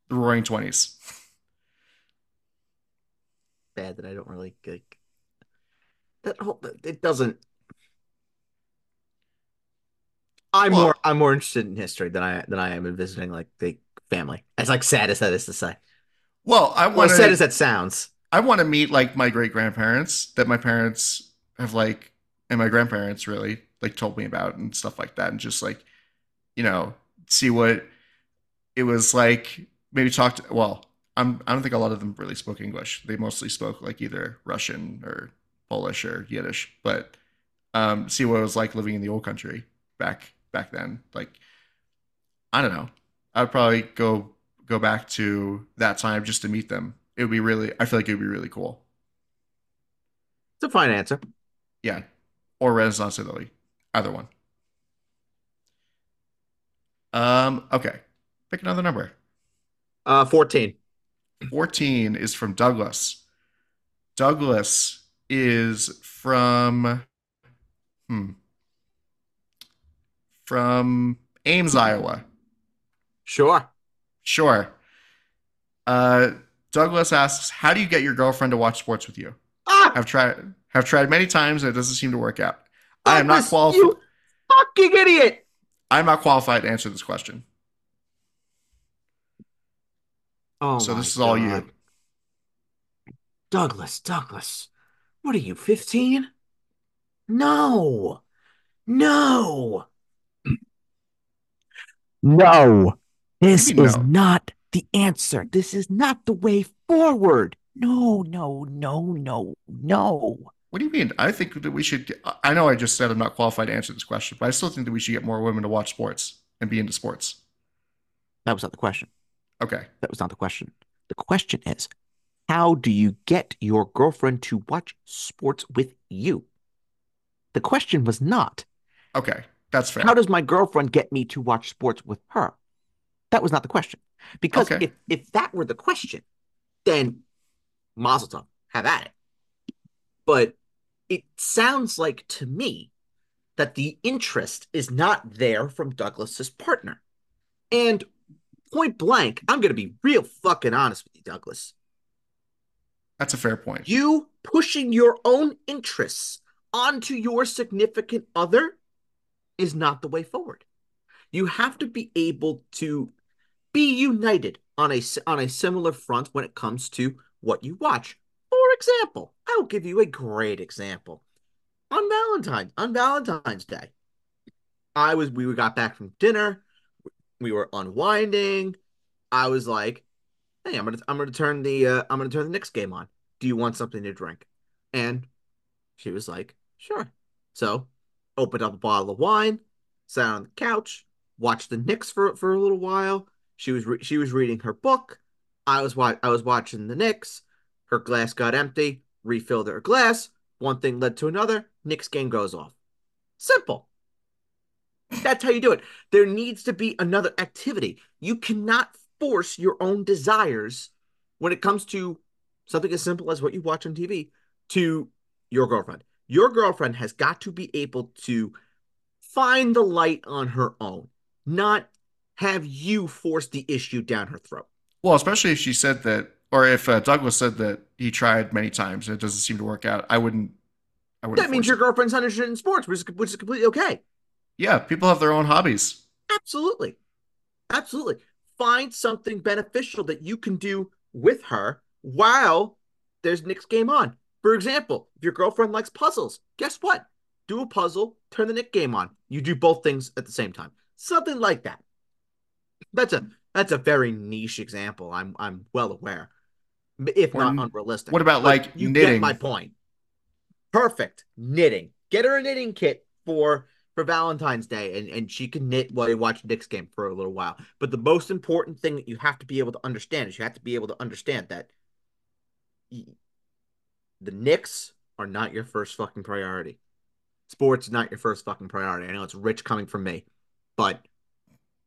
the roaring 20s. Bad that I don't really like that whole it doesn't I'm Well- more I'm more interested in history than I than I am in visiting like the family. As like sad as that is to say. Well, I Well, want as sad as that sounds. I want to meet like my great grandparents that my parents have like and my grandparents really like told me about and stuff like that and just like you know see what it was like maybe talk to well I'm I don't think a lot of them really spoke English. They mostly spoke like either Russian or Polish or Yiddish but um see what it was like living in the old country back back then. Like I don't know. I'd probably go go back to that time just to meet them it would be really I feel like it would be really cool. It's a fine answer. yeah. Or Renaissance Italy. Either one. Um okay. Pick another number. Uh 14. 14 is from Douglas. Douglas is from hmm. From Ames Iowa. Sure. sure. Uh Douglas asks how do you get your girlfriend to watch sports with you Ah! I've tried have tried many times and it doesn't seem to work out. I am not qualified. You fucking idiot. I'm not qualified to answer this question. Oh so this is all you. Douglas, Douglas. What are you, 15? No. No. No. This What do you mean is no? not the answer. This is not the way forward. No, no, no, no, no. What do you mean? I think that we should. I know I just said I'm not qualified to answer this question, but I still think that we should get more women to watch sports and be into sports. That was not the question. Okay. That was not the question. The question is, how do you get your girlfriend to watch sports with you? The question was not, Okay. That's fair. how does my girlfriend get me to watch sports with her? That was not the question. Because Okay. if, if that were the question, then Mazel tov, have at it. But it sounds like to me that the interest is not there from Douglas's partner. And point blank, I'm going to be real fucking honest with you, Douglas. That's a fair point. You pushing your own interests onto your significant other is not the way forward. You have to be able to be united on a on a similar front when it comes to what you watch. For example, I'll give you a great example. On Valentine's on Valentine's Day, I was we got back from dinner, we were unwinding. I was like, "Hey, I'm gonna I'm gonna turn the uh, I'm gonna turn the Knicks game on. Do you want something to drink?" And she was like, "Sure." So, opened up a bottle of wine, sat on the couch, watched the Knicks for for a little while. She was re- she was reading her book. I was wa- I was watching the Knicks. Her glass got empty. Refilled her glass. One thing led to another. Knicks game goes off. Simple. That's how you do it. There needs to be another activity. You cannot force your own desires when it comes to something as simple as what you watch on TV to your girlfriend. Your girlfriend has got to be able to find the light on her own, not have you force the issue down her throat. Well, especially if she said that, or if uh, Douglas said that he tried many times and it doesn't seem to work out. I wouldn't. I wouldn't. That means your it. girlfriend's not interested in sports, which is, which is completely okay. Yeah, people have their own hobbies. Absolutely. Absolutely. Find something beneficial that you can do with her while there's Knicks game on. For example, if your girlfriend likes puzzles, guess what? Do a puzzle, turn the Nick game on. You do both things at the same time. Something like that. That's a that's a very niche example. I'm I'm well aware. If Or not unrealistic. what about, But like, you knitting? get my point. Perfect. Knitting. Get her a knitting kit for for Valentine's Day and, and she can knit while you watch Knicks game for a little while. But the most important thing that you have to be able to understand is you have to be able to understand that the Knicks are not your first fucking priority. Sports not your first fucking priority. I know it's rich coming from me, but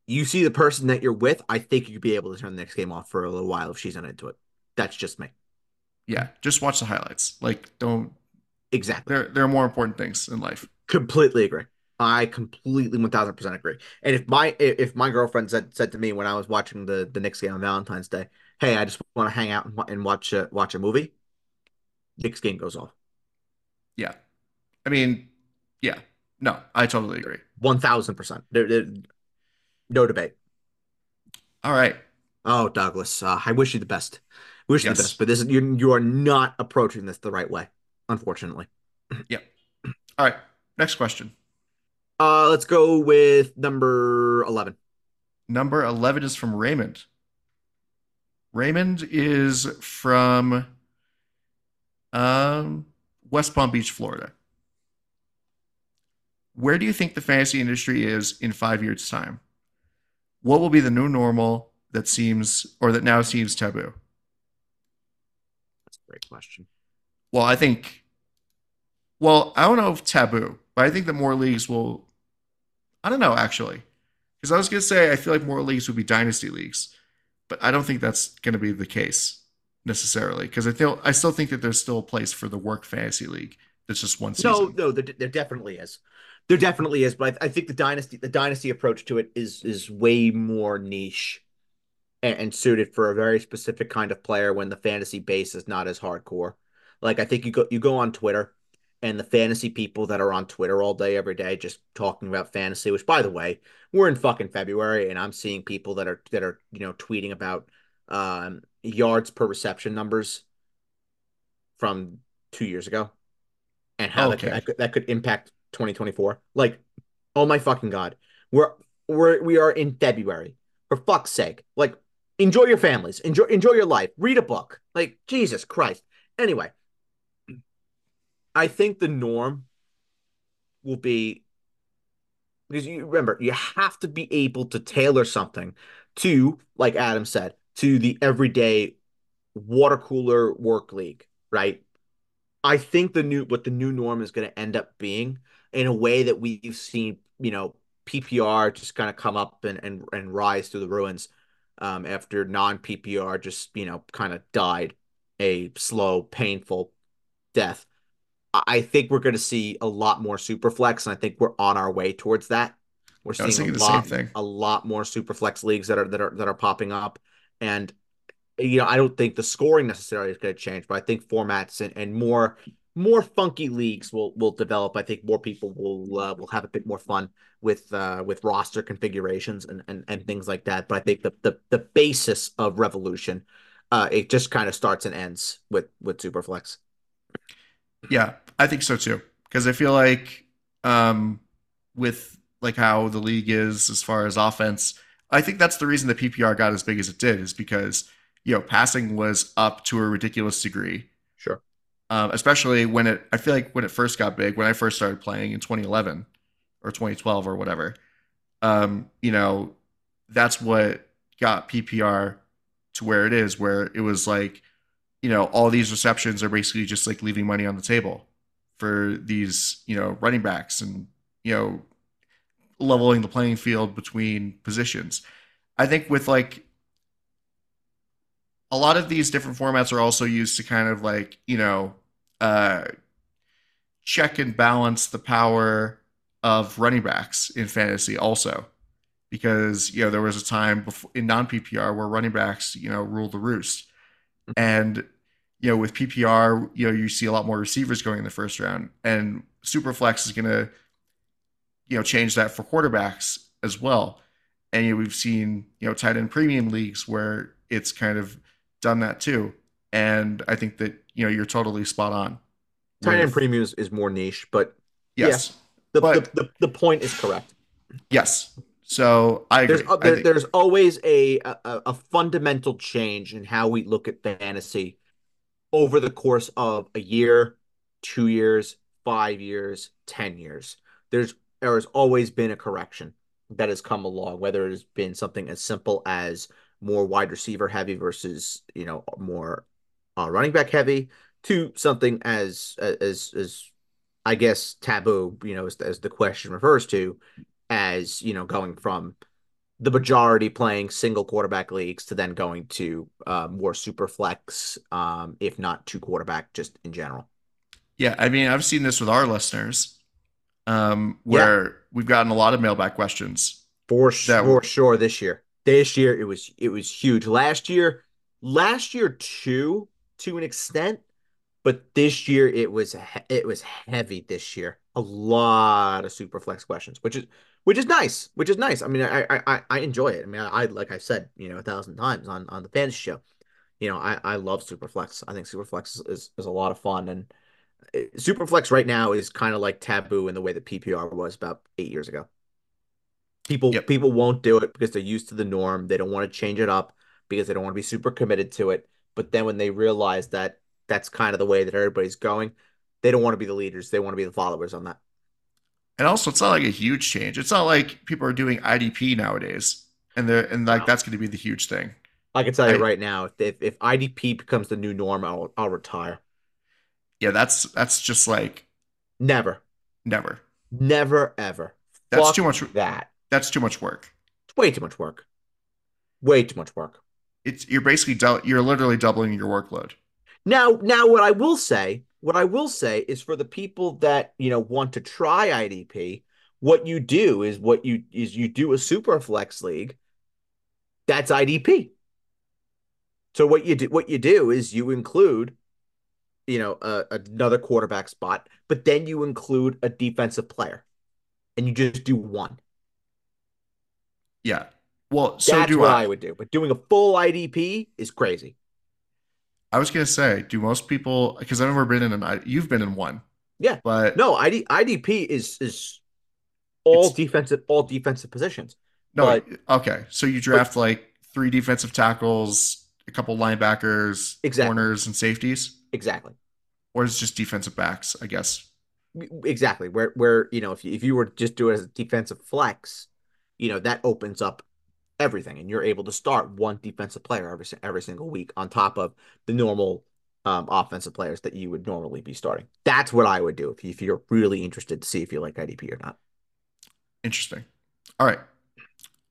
you see the person that you're with, I think you could be able to turn the Knicks game off for a little while if she's not into it. That's just me. Yeah, just watch the highlights. Like, don't. Exactly. There, there are more important things in life. Completely agree. I completely one thousand percent agree. And if my if my girlfriend said said to me when I was watching the the Knicks game on Valentine's Day, "Hey, I just want to hang out and, and watch a, watch a movie," Knicks game goes off. Yeah, I mean, yeah, no, I totally agree. One thousand percent. No debate. All right. Oh, Douglas, uh, I wish you the best. Wish you the best, but this is you you are not approaching this the right way, unfortunately. Yeah. All right. Next question. Uh, let's go with number eleven. Number 11 is from Raymond. Raymond is from um, West Palm Beach, Florida. Where do you think the fantasy industry is in five years' time? What will be the new normal that seems, or that now seems taboo? That's a great question. Well, I think, well, I don't know if taboo, but I think that more leagues will, I don't know actually. Because I was going to say, I feel like more leagues would be dynasty leagues, but I don't think that's going to be the case necessarily. Because I feel, I still think that there's still a place for the work fantasy league that's just one season. No, no, there, there definitely is. There definitely is, but I, I think the dynasty the dynasty approach to it is is way more niche and, and suited for a very specific kind of player when the fantasy base is not as hardcore. Like I think you go you go on Twitter and the fantasy people that are on Twitter all day every day just talking about fantasy, which by the way, we're in fucking February and I'm seeing people that are that are, you know, tweeting about um yards per reception numbers from 2 years ago and how that, Okay. that could that could impact 2024. Like, oh my fucking god, we're we're we are in February. For fuck's sake, like enjoy your families, enjoy enjoy your life, read a book. Like Jesus Christ. Anyway, I think the norm will be because you remember you have to be able to tailor something to, like Adam said, to the everyday water cooler work league, right? I think the new what the new norm is going to end up being in a way that we've seen, you know, PPR just kind of come up and and, and rise through the ruins um, after non PPR just you know kind of died a slow, painful death. I think we're going to see a lot more superflex, and I think we're on our way towards that. We're seeing a lot, thing. a lot more superflex leagues that are that are that are popping up, and you know, I don't think the scoring necessarily is going to change, but I think formats and, and more more funky leagues will will develop. I think more people will uh, will have a bit more fun with uh, with roster configurations and, and and things like that. But I think the the the basis of Revolution, uh, it just kind of starts and ends with with Superflex. Yeah, I think so too. Because I feel like um, with like how the league is as far as offense, I think that's the reason the PPR got as big as it did is because you know passing was up to a ridiculous degree. Um, especially when it, I feel like when it first got big, when I first started playing in 2011 or 2012 or whatever, um, you know, that's what got PPR to where it is, where it was like, you know, all these receptions are basically just like leaving money on the table for these, you know, running backs and, you know, leveling the playing field between positions. I think with like a lot of these different formats are also used to kind of like, you know, uh, check and balance the power of running backs in fantasy also. Because, you know, there was a time before in non PPR where running backs, you know, ruled the roost. And, you know, with PPR, you know, you see a lot more receivers going in the first round. And Superflex is going to, you know, change that for quarterbacks as well. And you know, we've seen, you know, tight end premium leagues where it's kind of done that too. And I think that, you know, you're totally spot on. Tight end premium is, is more niche, but Yes. the, But- the, the the point is correct. Yes. So I agree. There's uh, I there, think- there's always a, a a fundamental change in how we look at fantasy over the course of a year, two years, five years, ten years. There's there has always been a correction that has come along, whether it has been something as simple as more wide receiver heavy versus you know more uh, running back heavy to something as as as I guess taboo, you know, as, as the question refers to, as you know, going from the majority playing single quarterback leagues to then going to uh, more super flex, um, if not two quarterback, just in general. Yeah, I mean, I've seen this with our listeners, um, where yeah. we've gotten a lot of mailbag questions. For sure, for sure, this year. This year it was it was huge. Last year, last year too, to an extent, but this year it was it was heavy. This year, a lot of super flex questions, which is which is nice, which is nice. I mean, I I I enjoy it. I mean, I like I said, you know, a thousand times on on the fantasy show. You know, I I love Superflex. I think Superflex is, is, is a lot of fun, and uh, Superflex right now is kind of like taboo in the way that PPR was about eight years ago. People yep. people won't do it because they're used to the norm. They don't want to change it up because they don't want to be super committed to it. But then when they realize that that's kind of the way that everybody's going, they don't want to be the leaders. They want to be the followers on that. And also, it's not like a huge change. It's not like people are doing IDP nowadays, and they're and like that's going to be the huge thing. I can tell you I, right now, if if IDP becomes the new norm, I'll I'll retire. Yeah, that's that's just like never, never, never ever. That's Fuck too much. That that's too much work. It's way too much work. Way too much work. It's you're basically you're literally doubling your workload. Now, now, what I will say what I will say is for the people that, you know, want to try IDP, what you do is what you is you do a super flex league. That's IDP. So what you do what you do is you include you know a, another quarterback spot, but then you include a defensive player. And you just do one. Yeah. Well, so That's do what I. I would do. But doing a full IDP is crazy. I was gonna say, do most people? Because I've never been in an. You've been in one. Yeah, but no, ID, IDP is is all defensive, all defensive positions. No, but, okay. So you draft but, like three defensive tackles, a couple linebackers, exactly. corners, and safeties. Exactly. Or it's just defensive backs, I guess. Exactly. Where where you know if you, if you were just do it as a defensive flex, you know that opens up everything, and you're able to start one defensive player every every single week on top of the normal um, offensive players that you would normally be starting. That's what I would do if, if you're really interested to see if you like IDP or not. Interesting. All right.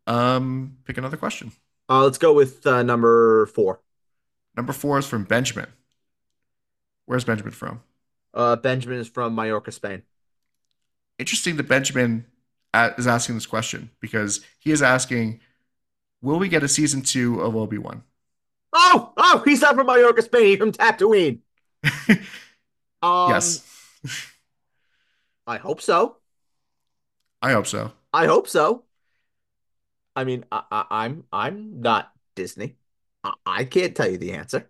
Um, pick another question. Uh, let's go with uh, number four. Number four is from Benjamin. Where's Benjamin from? Uh, Benjamin is from Mallorca, Spain. Interesting that Benjamin is asking this question because he is asking Will we get a season two of Obi Wan? Oh, oh, he's not from Mallorca, Spain. He's from Tatooine. um, yes. I hope so. I hope so. I hope so. I mean, I, I, I'm I'm not Disney. I, I can't tell you the answer.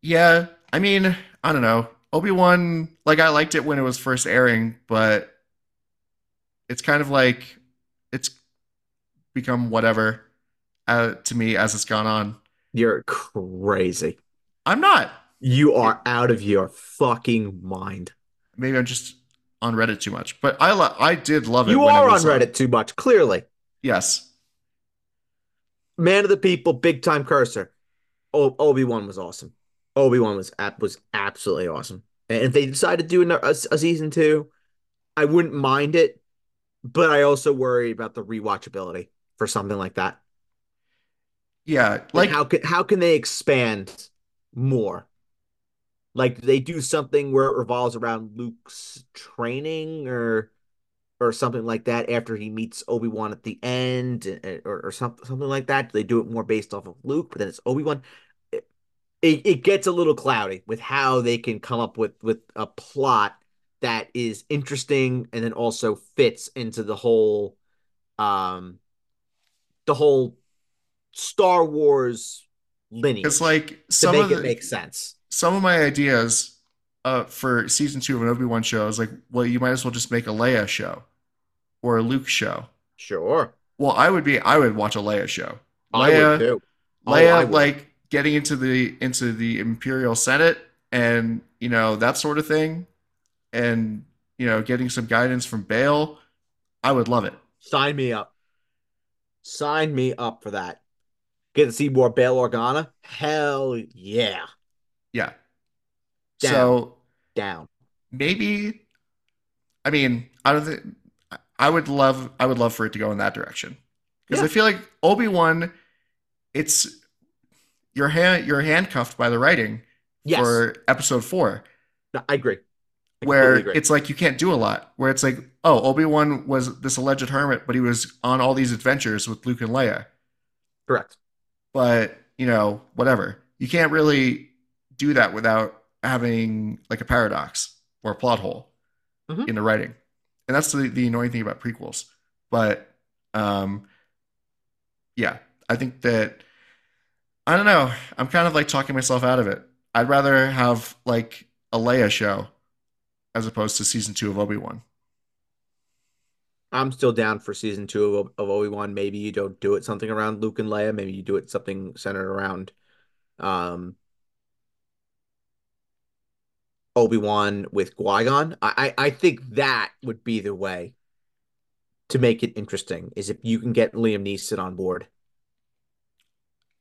Yeah, I mean, I don't know. Obi Wan, like I liked it when it was first airing, but it's kind of like it's become whatever uh, to me as it's gone on. You're crazy. I'm not. You are out of your fucking mind. Maybe I'm just on Reddit too much, but I lo- I did love it. You are on Reddit on. too much, clearly. Yes. Man of the people, big time cursor. Oh, Obi Wan was awesome. Obi Wan was app was absolutely awesome. And if they decide to do a, a season two, I wouldn't mind it, but I also worry about the rewatchability for something like that? Yeah, like, how can how can they expand more? Like they do something where it revolves around Luke's training or or something like that after he meets Obi-Wan at the end eh, eh, or, or something something like that. Do they do it more based off of Luke, but then it's Obi-Wan. It, it, it gets a little cloudy with how they can come up with with a plot that is interesting and then also fits into the whole um the whole Star Wars lineage. It's like some to make of the, it make sense. Some of my ideas uh, for season two of an Obi Wan show is like, well, you might as well just make a Leia show or a Luke show. Sure. Well, I would be. I would watch a Leia show. Leia, I would too. Oh, Leia, like getting into the into the Imperial Senate and you know that sort of thing, and you know getting some guidance from Bail. I would love it. Sign me up. Sign me up for that. Get to see more Bail Organa? Hell yeah. Yeah. down, So down. maybe, I mean, I don't think I would love I would love for it to go in that direction because I feel like Obi Wan, it's you're hand you're handcuffed by the writing Yes. for Episode Four, No, I agree. Where it's like you can't do a lot. Where it's like, oh, Obi Wan was this alleged hermit, but he was on all these adventures with Luke and Leia. Correct. but you know whatever you can't really do that without having like a paradox or a plot hole Mhm. in the writing and that's the, the annoying thing about prequels but um yeah i think that i don't know i'm kind of like talking myself out of it i'd rather have like a leia show as opposed to season two of obi-wan I'm still down for season two of, of Obi-Wan. Maybe you don't do it something around Luke and Leia. Maybe you do it something centered around um Obi-Wan with Qui-Gon. I, I I think that would be the way to make it interesting, is if you can get Liam Neeson on board.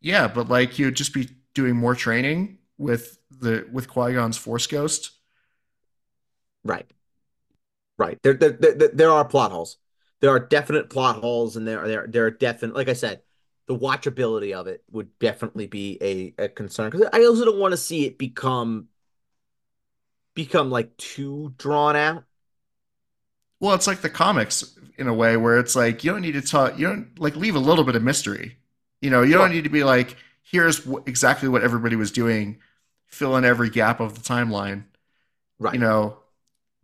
yeah but like you'd just be doing more training with the with qui-gon's force ghost Right. Right. There, there, there, there are plot holes. There are definite plot holes, and there, there, there are definite. Like I said, the watchability of it would definitely be a, a concern because I also don't want to see it become become like too drawn out. Well, it's like the comics in a way where it's like you don't need to talk, you don't like leave a little bit of mystery. You know, you Sure. don't need to be like, here's exactly what everybody was doing, fill in every gap of the timeline. Right. You know,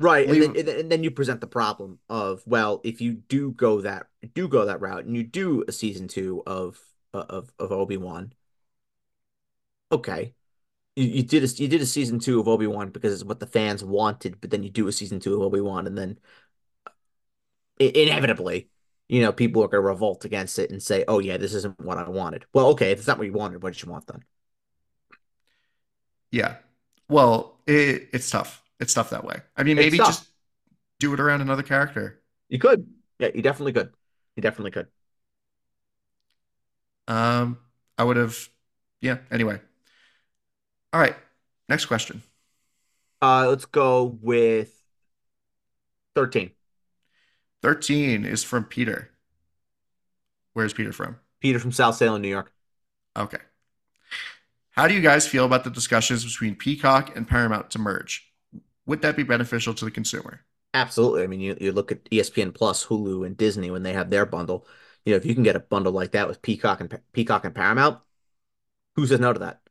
Right. And leave- then, and then- and then you present the problem of, well, if you do go that do go that route and you do a season two of uh, of of Obi-Wan, okay. You, you did a you did a season two of Obi-Wan because it's what the fans wanted, but then you do a season two of Obi-Wan and then uh, i- inevitably, you know, people are going to revolt against it and say, "Oh yeah, this isn't what I wanted." Well, okay, if it's not what you wanted, what did you want then? yeah. Well, it, it's tough. It's tough that way. I mean, maybe just do it around another character. You could. Yeah, you definitely could. You definitely could. Um, I would have, yeah. Anyway, all right. Next question. Uh, let's go with 13. Thirteen is from Peter. Where's Peter from? Peter from South Salem, New York. Okay. How do you guys feel about the discussions between Peacock and Paramount to merge? Would that be beneficial to the consumer? Absolutely. I mean, you, you look at ESPN Plus, Hulu, and Disney when they have their bundle. You know, if you can get a bundle like that with Peacock and Peacock and Paramount, who says no to that?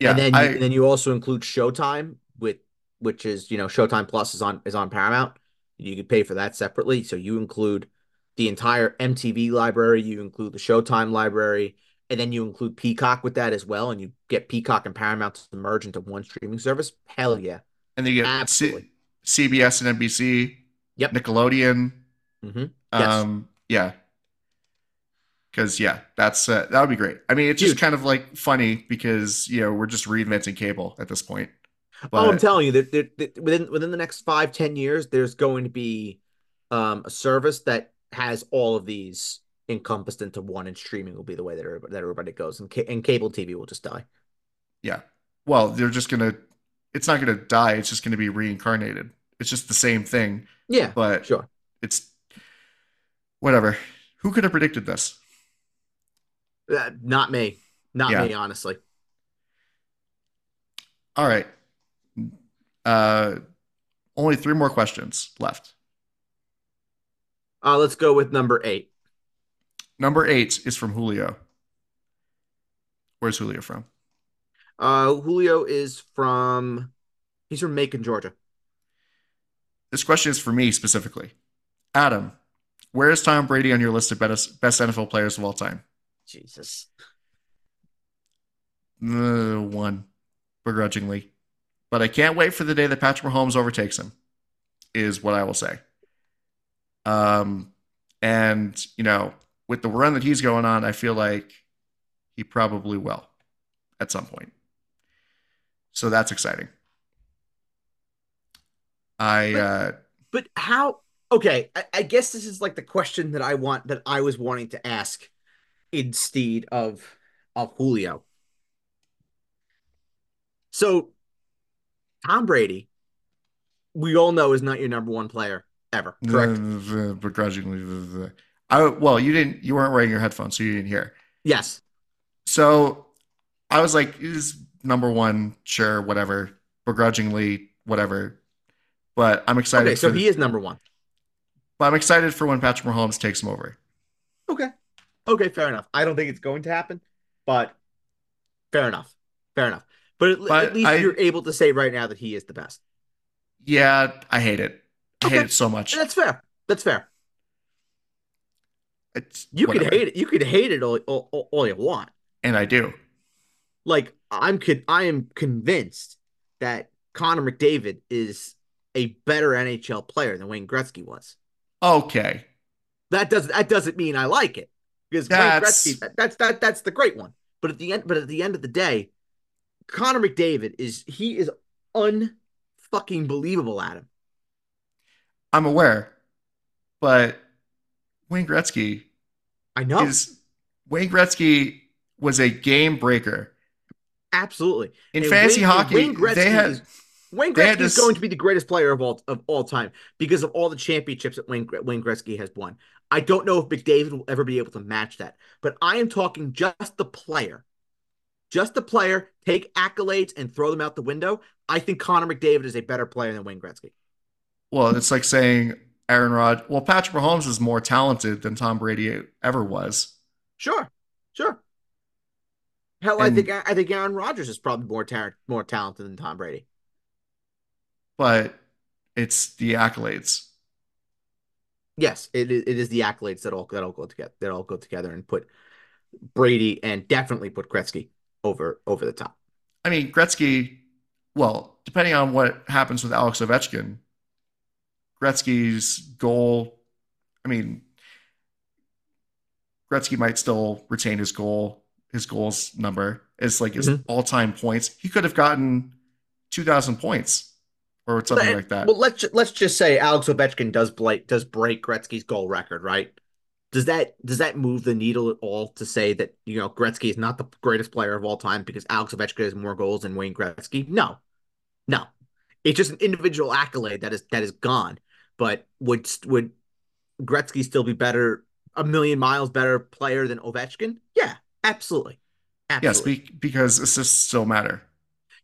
Yeah, and then you, I and then you also include Showtime with which is you know Showtime Plus is on is on Paramount. You could pay for that separately. So you include the entire MTV library, you include the Showtime library, and then you include Peacock with that as well, and you get Peacock and Paramount to merge into one streaming service. Hell yeah, and then you get. C- CBS and NBC, Yep. Nickelodeon. hmm Yes. Um, yeah. Because yeah, that's uh, that would be great. I mean, it's just kind of like funny because you know we're just reinventing cable at this point. oh, I'm telling you that, that, that within within the next five ten years, there's going to be um, a service that has all of these encompassed into one, and streaming will be the way that everybody, that everybody goes, and ca- and cable TV will just die. yeah, well, they're just gonna. It's not gonna die. It's just gonna be reincarnated. It's just the same thing, Yeah, but sure. it's whatever. Who could have predicted this? Uh, not me, not Yeah. me, honestly. All right. Uh, only three more questions left. Uh, let's go with number eight. Number eight is from Julio. Where's Julio from? Uh, Julio is from he's from Macon, Georgia. This question is for me specifically. Adam, where is Tom Brady on your list of best, best NFL players of all time? Jesus. Uh, one, begrudgingly. But I can't wait for the day that Patrick Mahomes overtakes him, is what I will say. Um, and, you know, with the run that he's going on, I feel like he probably will at some point. So that's exciting. I, But- uh, But how? Okay, I, I guess this is like the question that I want that I was wanting to ask instead of of Julio. So Tom Brady, we all know is not your number one player ever. Correct. Begrudgingly. I well, you didn't you weren't wearing your headphones, so you didn't hear. Yes. So I was like, is number one, sure, whatever. Begrudgingly, whatever. But I'm excited. Okay, so for, he is number one. But I'm excited for when Patrick Mahomes takes him over. Okay. Okay, fair enough. I don't think it's going to happen, but fair enough. Fair enough. But at, But at least I- you're able to say right now that he is the best. Yeah, I hate it. I hate it so much. That's fair. That's fair. It's You could hate it. You could hate it all, all- all you want. and I do. Like I'm con- I am convinced that Connor McDavid is a better NHL player than Wayne Gretzky was. Okay. That doesn't that doesn't mean I like it because That's- Wayne Gretzky that, that's that that's the great one. But at the end, but at the end of the day, Connor McDavid is he is unfucking believable at him. I'm aware. But Wayne Gretzky I know is Wayne Gretzky was a game breaker. Absolutely. In And fantasy Wayne- hockey, Wayne Gretzky they had is Wayne Gretzky is going to be the greatest player of all of all time because of all the championships that Wayne Wayne Gretzky has won. I don't know if McDavid will ever be able to match that, but I am talking just the player, just the player. Take accolades and throw them out the window. I think Connor McDavid is a better player than Wayne Gretzky. well, it's like saying Aaron Rod. Well, Patrick Mahomes is more talented than Tom Brady ever was. Sure, sure. Hell, I think I think Aaron Rodgers is probably more tar- more talented than Tom Brady. But it's the accolades. Yes, it is, it is the accolades that all that all go together that all go together and put Brady and definitely put Gretzky over over the top. I mean, Gretzky, well, depending on what happens with Alex Ovechkin, Gretzky's goal, I mean, Gretzky might still retain his goal, his goals number. is like his Mhm. all-time points. He could have gotten 2,000 points or something like that. Well, let's let's just say Alex Ovechkin does break does break Gretzky's goal record, right? Does that does that move the needle at all to say that you know Gretzky is not the greatest player of all time because Alex Ovechkin has more goals than Wayne Gretzky? No, no. It's just an individual accolade that is that is gone. But would would Gretzky still be better, a million miles better player than Ovechkin? Yeah, absolutely, yes, absolutely. be- because assists still matter.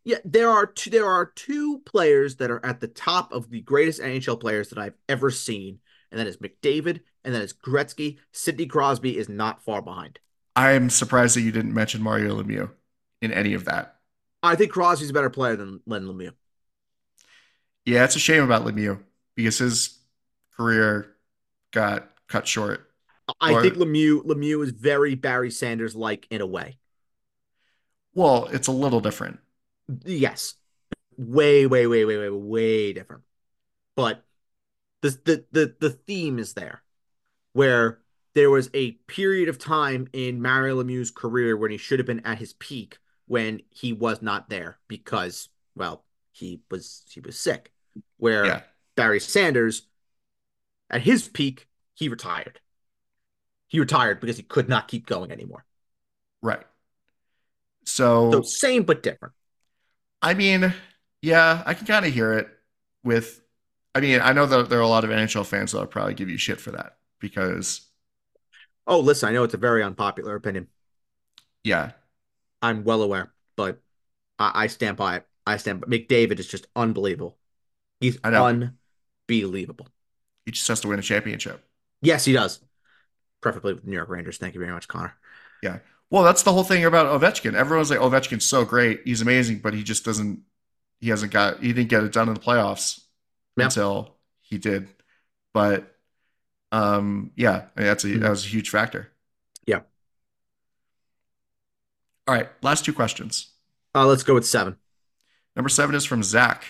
Yeah, there are two, there are two players that are at the top of the greatest NHL players that I've ever seen, and that is McDavid and that is Gretzky. Sidney Crosby is not far behind. I'm surprised that you didn't mention Mario Lemieux in any of that. I think Crosby's a better player than Len Lemieux. Yeah, it's a shame about Lemieux because his career got cut short. I Or- think Lemieux Lemieux is very Barry Sanders like in a way. Well, it's a little different. Yes, way way way way way way different. But the the the the theme is there, where there was a period of time in Mario Lemieux's career when he should have been at his peak when he was not there because well he was he was sick. Where Yeah. Barry Sanders, at his peak, he retired. He retired because he could not keep going anymore. Right. So So, same but different. I mean, yeah, I can kind of hear it with, I mean, I know that there are a lot of NHL fans that will probably give you shit for that because, Oh, listen, I know it's a very unpopular opinion. yeah, I'm well aware, but I, I stand by it. I stand by McDavid is just unbelievable. He's I know. unbelievable. he just has to win a championship. Yes, he does. Preferably with the New York Rangers. Thank you very much, Connor. Yeah. Well, that's the whole thing about Ovechkin. Everyone's like, Ovechkin's so great. He's amazing, but he just doesn't, he hasn't got, he didn't get it done in the playoffs Yep. until he did. But, um, yeah, I mean, that's a, Mhm. that was a huge factor. Yeah. All right. Last two questions. Uh, let's go with seven. Number seven is from Zach.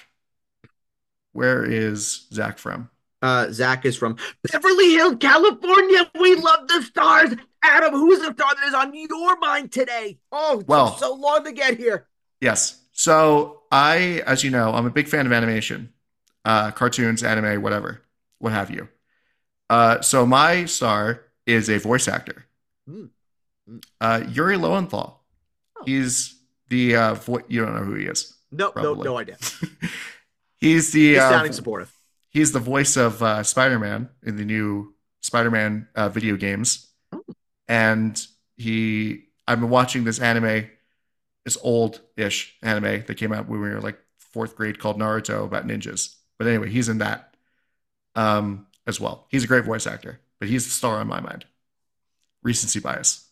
Where is Zach from? Uh, Zach is from Beverly Hills, California. We love the stars. Adam, who's the star that is on your mind today? Oh, Well- took so long to get here. Yes. So I, as you know, I'm a big fan of animation, uh, cartoons, anime, whatever, what have you. Uh, so my star is a voice actor, Hmm. Hmm. uh, Yuri Lowenthal. Oh. He's the uh, vo- you don't know who he is. No, no, Probably. no idea. He's the He's uh, sounding supportive. He's the voice of uh, Spider-Man in the new Spider-Man uh, video games, Oh. and he. I've been watching this anime, this old-ish anime that came out when we were like fourth grade called Naruto about ninjas. But anyway, he's in that um, as well. He's a great voice actor, but he's the star on my mind. Recency bias.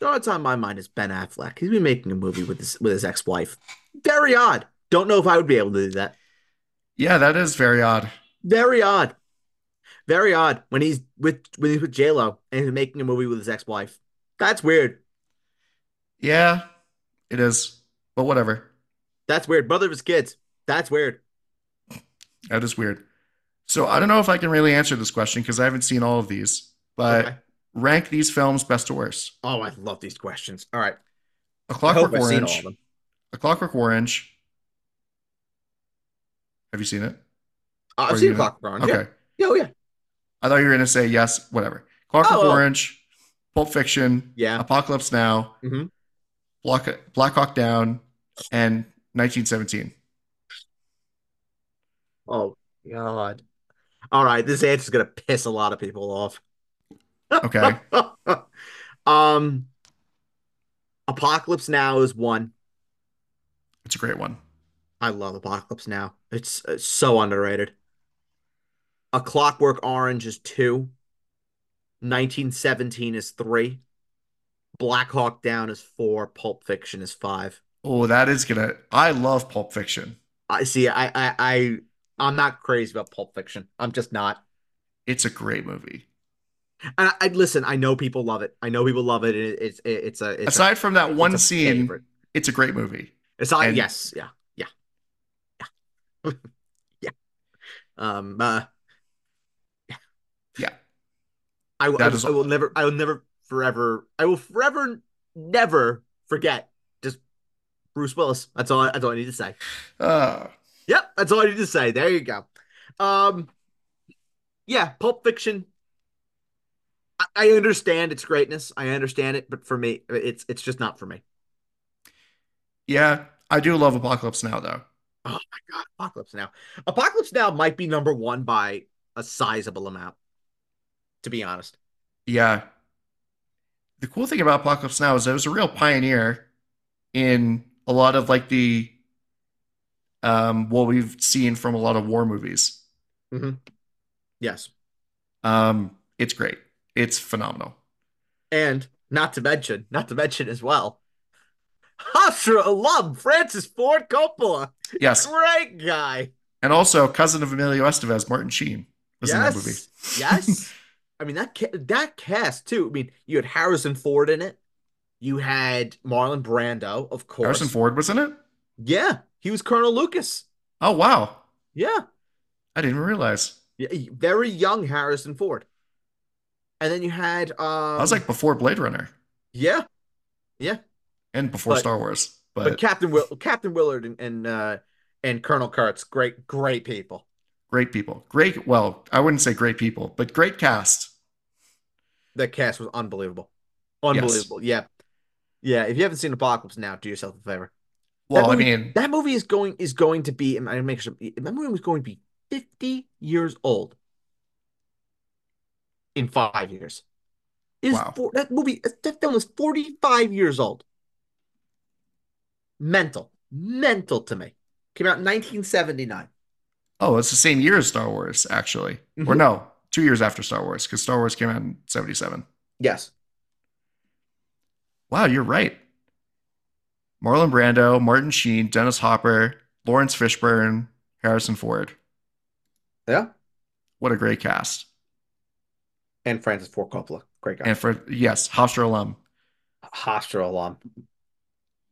Know what's on my mind is Ben Affleck. He's been making a movie with his with his ex-wife. Very odd. Don't know if I would be able to do that. Yeah, that is very odd. Very odd. Very odd when he's with when he's with J Lo and he's making a movie with his ex-wife. That's weird. Yeah, it is. But whatever. That's weird. Brother of his kids. That's weird. That is weird. So I don't know if I can really answer this question because I haven't seen all of these, but Okay. rank these films best to worst. Oh, I love these questions. All right. A Clockwork hope I've seen all of Orange. A Clockwork Orange. Have you seen it? Uh, I've seen gonna- Clockwork Orange. Okay. Yeah. Oh, yeah. I thought you were going to say yes, whatever. Clockwork Oh. Orange, Pulp Fiction, Yeah. Apocalypse Now, Mhm. Black, Black Hawk Down, and 1917. Oh, God. All right. This answer's going to piss a lot of people off. Okay. um, Apocalypse Now is one. it's a great one. I love Apocalypse Now. It's, it's so underrated. A Clockwork Orange is two. 1917 is three. Black Hawk Down is four. Pulp Fiction is five. Oh, that is going to. I love Pulp Fiction. I see. I, I, I, I'm not crazy about Pulp Fiction. I'm just not. It's a great movie. And I, I listen. I know people love it. I know people love it. It- it's, it, it's a. It's a, Aside from that one scene, favorite. it's a great movie. It's not. and- yes. Yeah. Yeah. Um. Uh, Yeah. I, will- I, is- I will never. I will never. Forever. I will forever. Never forget. Just Bruce Willis. That's all. That's all I need to say. Uh, Yep, that's all I need to say. There you go. Um, yeah, Pulp Fiction. I, I understand its greatness. I understand it, but for me, it's it's just not for me. yeah, I do love Apocalypse Now, though. Oh my God, Apocalypse Now. Apocalypse Now might be number one by a sizable amount. To be honest, Yeah. The cool thing about Apocalypse Now is it was a real pioneer in a lot of like the um what we've seen from a lot of war movies. Mm-hmm. yes, Um it's great. It's phenomenal. and not to mention, not to mention as well, Hofstra alum Francis Ford Coppola, Yes. great guy. And also cousin of Emilio Estevez, Martin Sheen was in that movie. Yes, yes. I mean that that cast too. I mean, you had Harrison Ford in it. You had Marlon Brando, of course. Harrison Ford was in it? Yeah, he was Colonel Lucas. Oh wow. Yeah, I didn't realize. yeah, very young Harrison Ford. And then you had um, I was like before Blade Runner yeah, yeah. And before But- Star Wars. But, But, Captain Will, Captain Willard, and and, uh, and Colonel Kurtz, great, great people. great people. Great well, I wouldn't say great people, but great cast. That cast was unbelievable, unbelievable. Yeah, yeah. If you haven't seen Apocalypse Now, do yourself a favor. Well, I mean, That movie is going is going to be. I make sure that movie was going to be fifty years old in five years. Is Wow. that movie? That film is forty five years old. Mental, mental to me. Came out in nineteen seventy nine. oh, it's the same year as Star Wars, actually. Or Mhm. no, two years after Star Wars, because Star Wars came out in 77. Yes. Wow, you're right. Marlon Brando, Martin Sheen, Dennis Hopper, Laurence Fishburne, Harrison Ford. Yeah. What a great cast. And Francis Ford Coppola, great guy. And for, yes, Hofstra alum. Hofstra alum,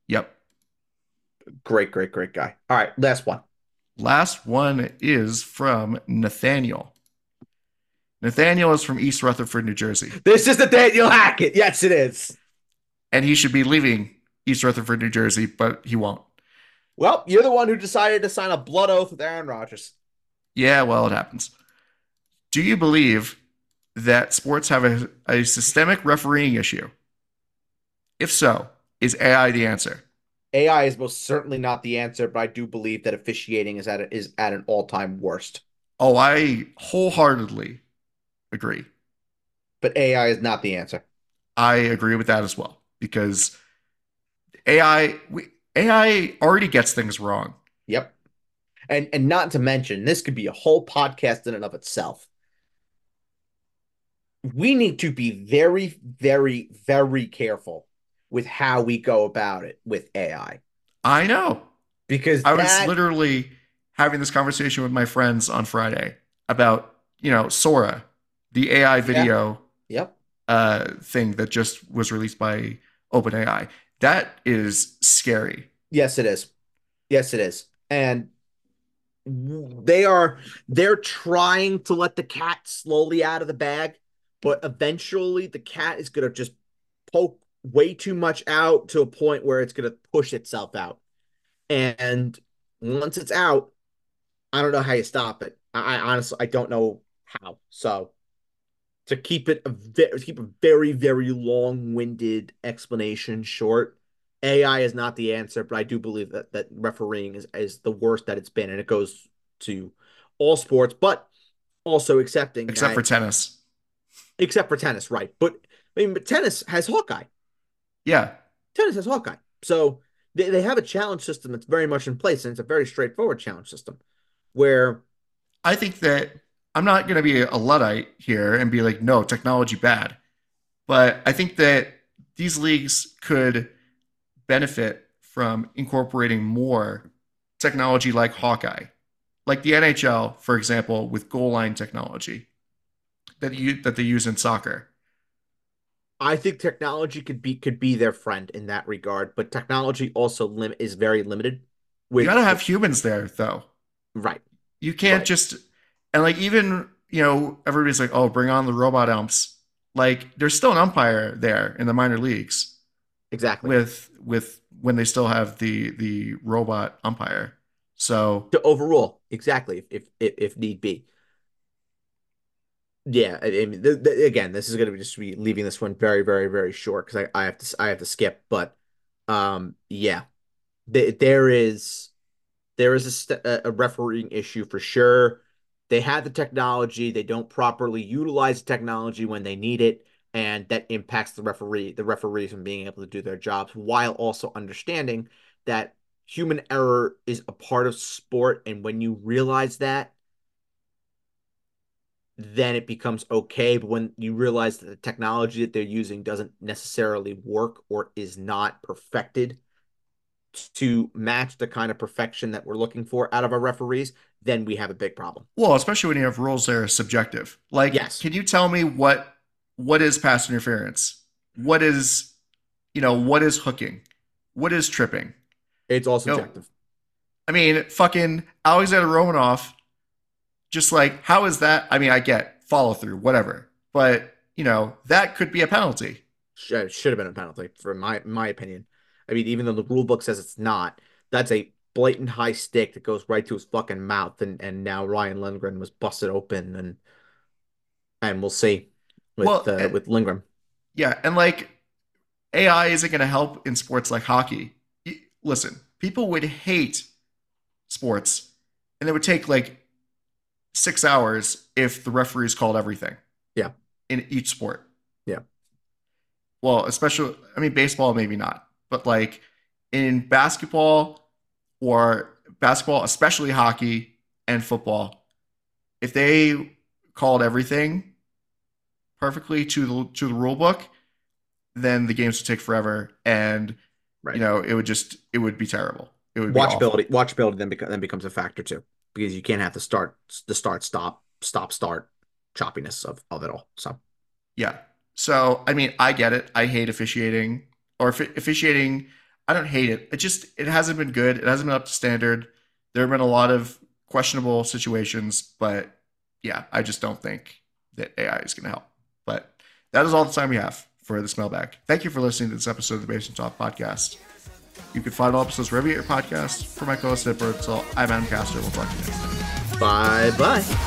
Yep. Great, great, great guy. All right, last one. Last one is from Nathaniel. Nathaniel is from East Rutherford, New Jersey, This is Nathaniel Hackett. Yes, it is. and he should be leaving East Rutherford, New Jersey, but he won't. Well, you're the one who decided to sign a blood oath with Aaron Rodgers. Yeah, well, it happens. Do you believe that sports have a, a systemic refereeing issue? If so, is AI the answer? AI is most certainly not the answer, but I do believe that officiating is at a, is at an all time worst. Oh, I wholeheartedly agree. But AI is not the answer. I agree with that as well because AI we, AI already gets things wrong. Yep. And and not to mention, this could be a whole podcast in and of itself. We need to be very, very, very careful with how we go about it with AI. I know. Because I was literally having this conversation with my friends on Friday about, you know, Sora, the AI video Yep. uh, thing that just was released by OpenAI. That is scary. Yes, it is. Yes, it is. And they are they're trying to let the cat slowly out of the bag, but eventually the cat is gonna just poke way too much out to a point where it's gonna push itself out. And once it's out, I don't know how you stop it. I, I honestly I don't know how. So to keep it a ve- keep a very very long-winded explanation short, AI is not the answer, but I do believe that that refereeing is is the worst that it's been, and it goes to all sports, but also accepting Except for tennis. except for tennis, right? But I mean, but tennis has Hawkeye. Yeah. Tennis has Hawkeye, so they, they have a challenge system that's very much in place, and it's a very straightforward challenge system where I think that I'm not going to be a Luddite here and be like, no, technology bad. But I think that these leagues could benefit from incorporating more technology like Hawkeye, like the NHL, for example, with goal line technology that you that they use in soccer. I think technology could be could be their friend in that regard, but technology also lim- is very limited. You got to have humans there, though. right. You can't Right. just and like even you know everybody's like, oh, bring on the robot umps. Like there's still an umpire there in the minor leagues Exactly. with with when they still have the the robot umpire. So to overrule exactly if if if need be. Yeah, I, mean, the, the, again, this is going to be just be leaving this one very, very, very short because I, I have to I have to skip. But um, yeah, there there is there is a, st a refereeing issue for sure. They have the technology, they don't properly utilize the technology when they need it, and that impacts the referee the referees from being able to do their jobs while also understanding that human error is a part of sport, and when you realize that then it becomes okay. But when you realize that the technology that they're using doesn't necessarily work or is not perfected to match the kind of perfection that we're looking for out of our referees, then we have a big problem. well, especially when you have rules that are subjective. Like, Yes. can you tell me what what is pass interference? What is you know what is hooking? What is tripping? It's all subjective. I mean, fucking Alexander Romanov, just like, how is that? I mean, I get follow through, whatever. But, you know, that could be a penalty. Should, should have been a penalty, for my my opinion. I mean, even though the rule book says it's not, that's a blatant high stick that goes right to his fucking mouth, and and now Ryan Lindgren was busted open, and and we'll see with Well, uh, eh, with Lindgren. Yeah. And like, AI isn't going to help in sports like hockey. Listen, people would hate sports and it would take like six hours if the referees called everything. Yeah. In each sport. Yeah. Well, especially, I mean, baseball, maybe not, but like in basketball or basketball, especially hockey and football, if they called everything perfectly to the to the rule book, then the games would take forever, and Right. you know it would just it would be terrible. It would be. Watchability, watchability then then becomes a factor too, because you can't have the start, the start, stop, stop, start choppiness of of it all. So Yeah. So I mean, I get it. I hate officiating or offi- officiating. I don't hate it. It just it hasn't been good. It hasn't been up to standard. There have been a lot of questionable situations, but yeah, I just don't think that AI is going to help. But that is all the time we have for this mailbag. Thank you for listening to this episode of the Basement Talk podcast. You can find all episodes wherever you get your podcasts. For my co-host, Ed Birdsall, I'm Adam Castor. We'll talk to you next time. bye bye.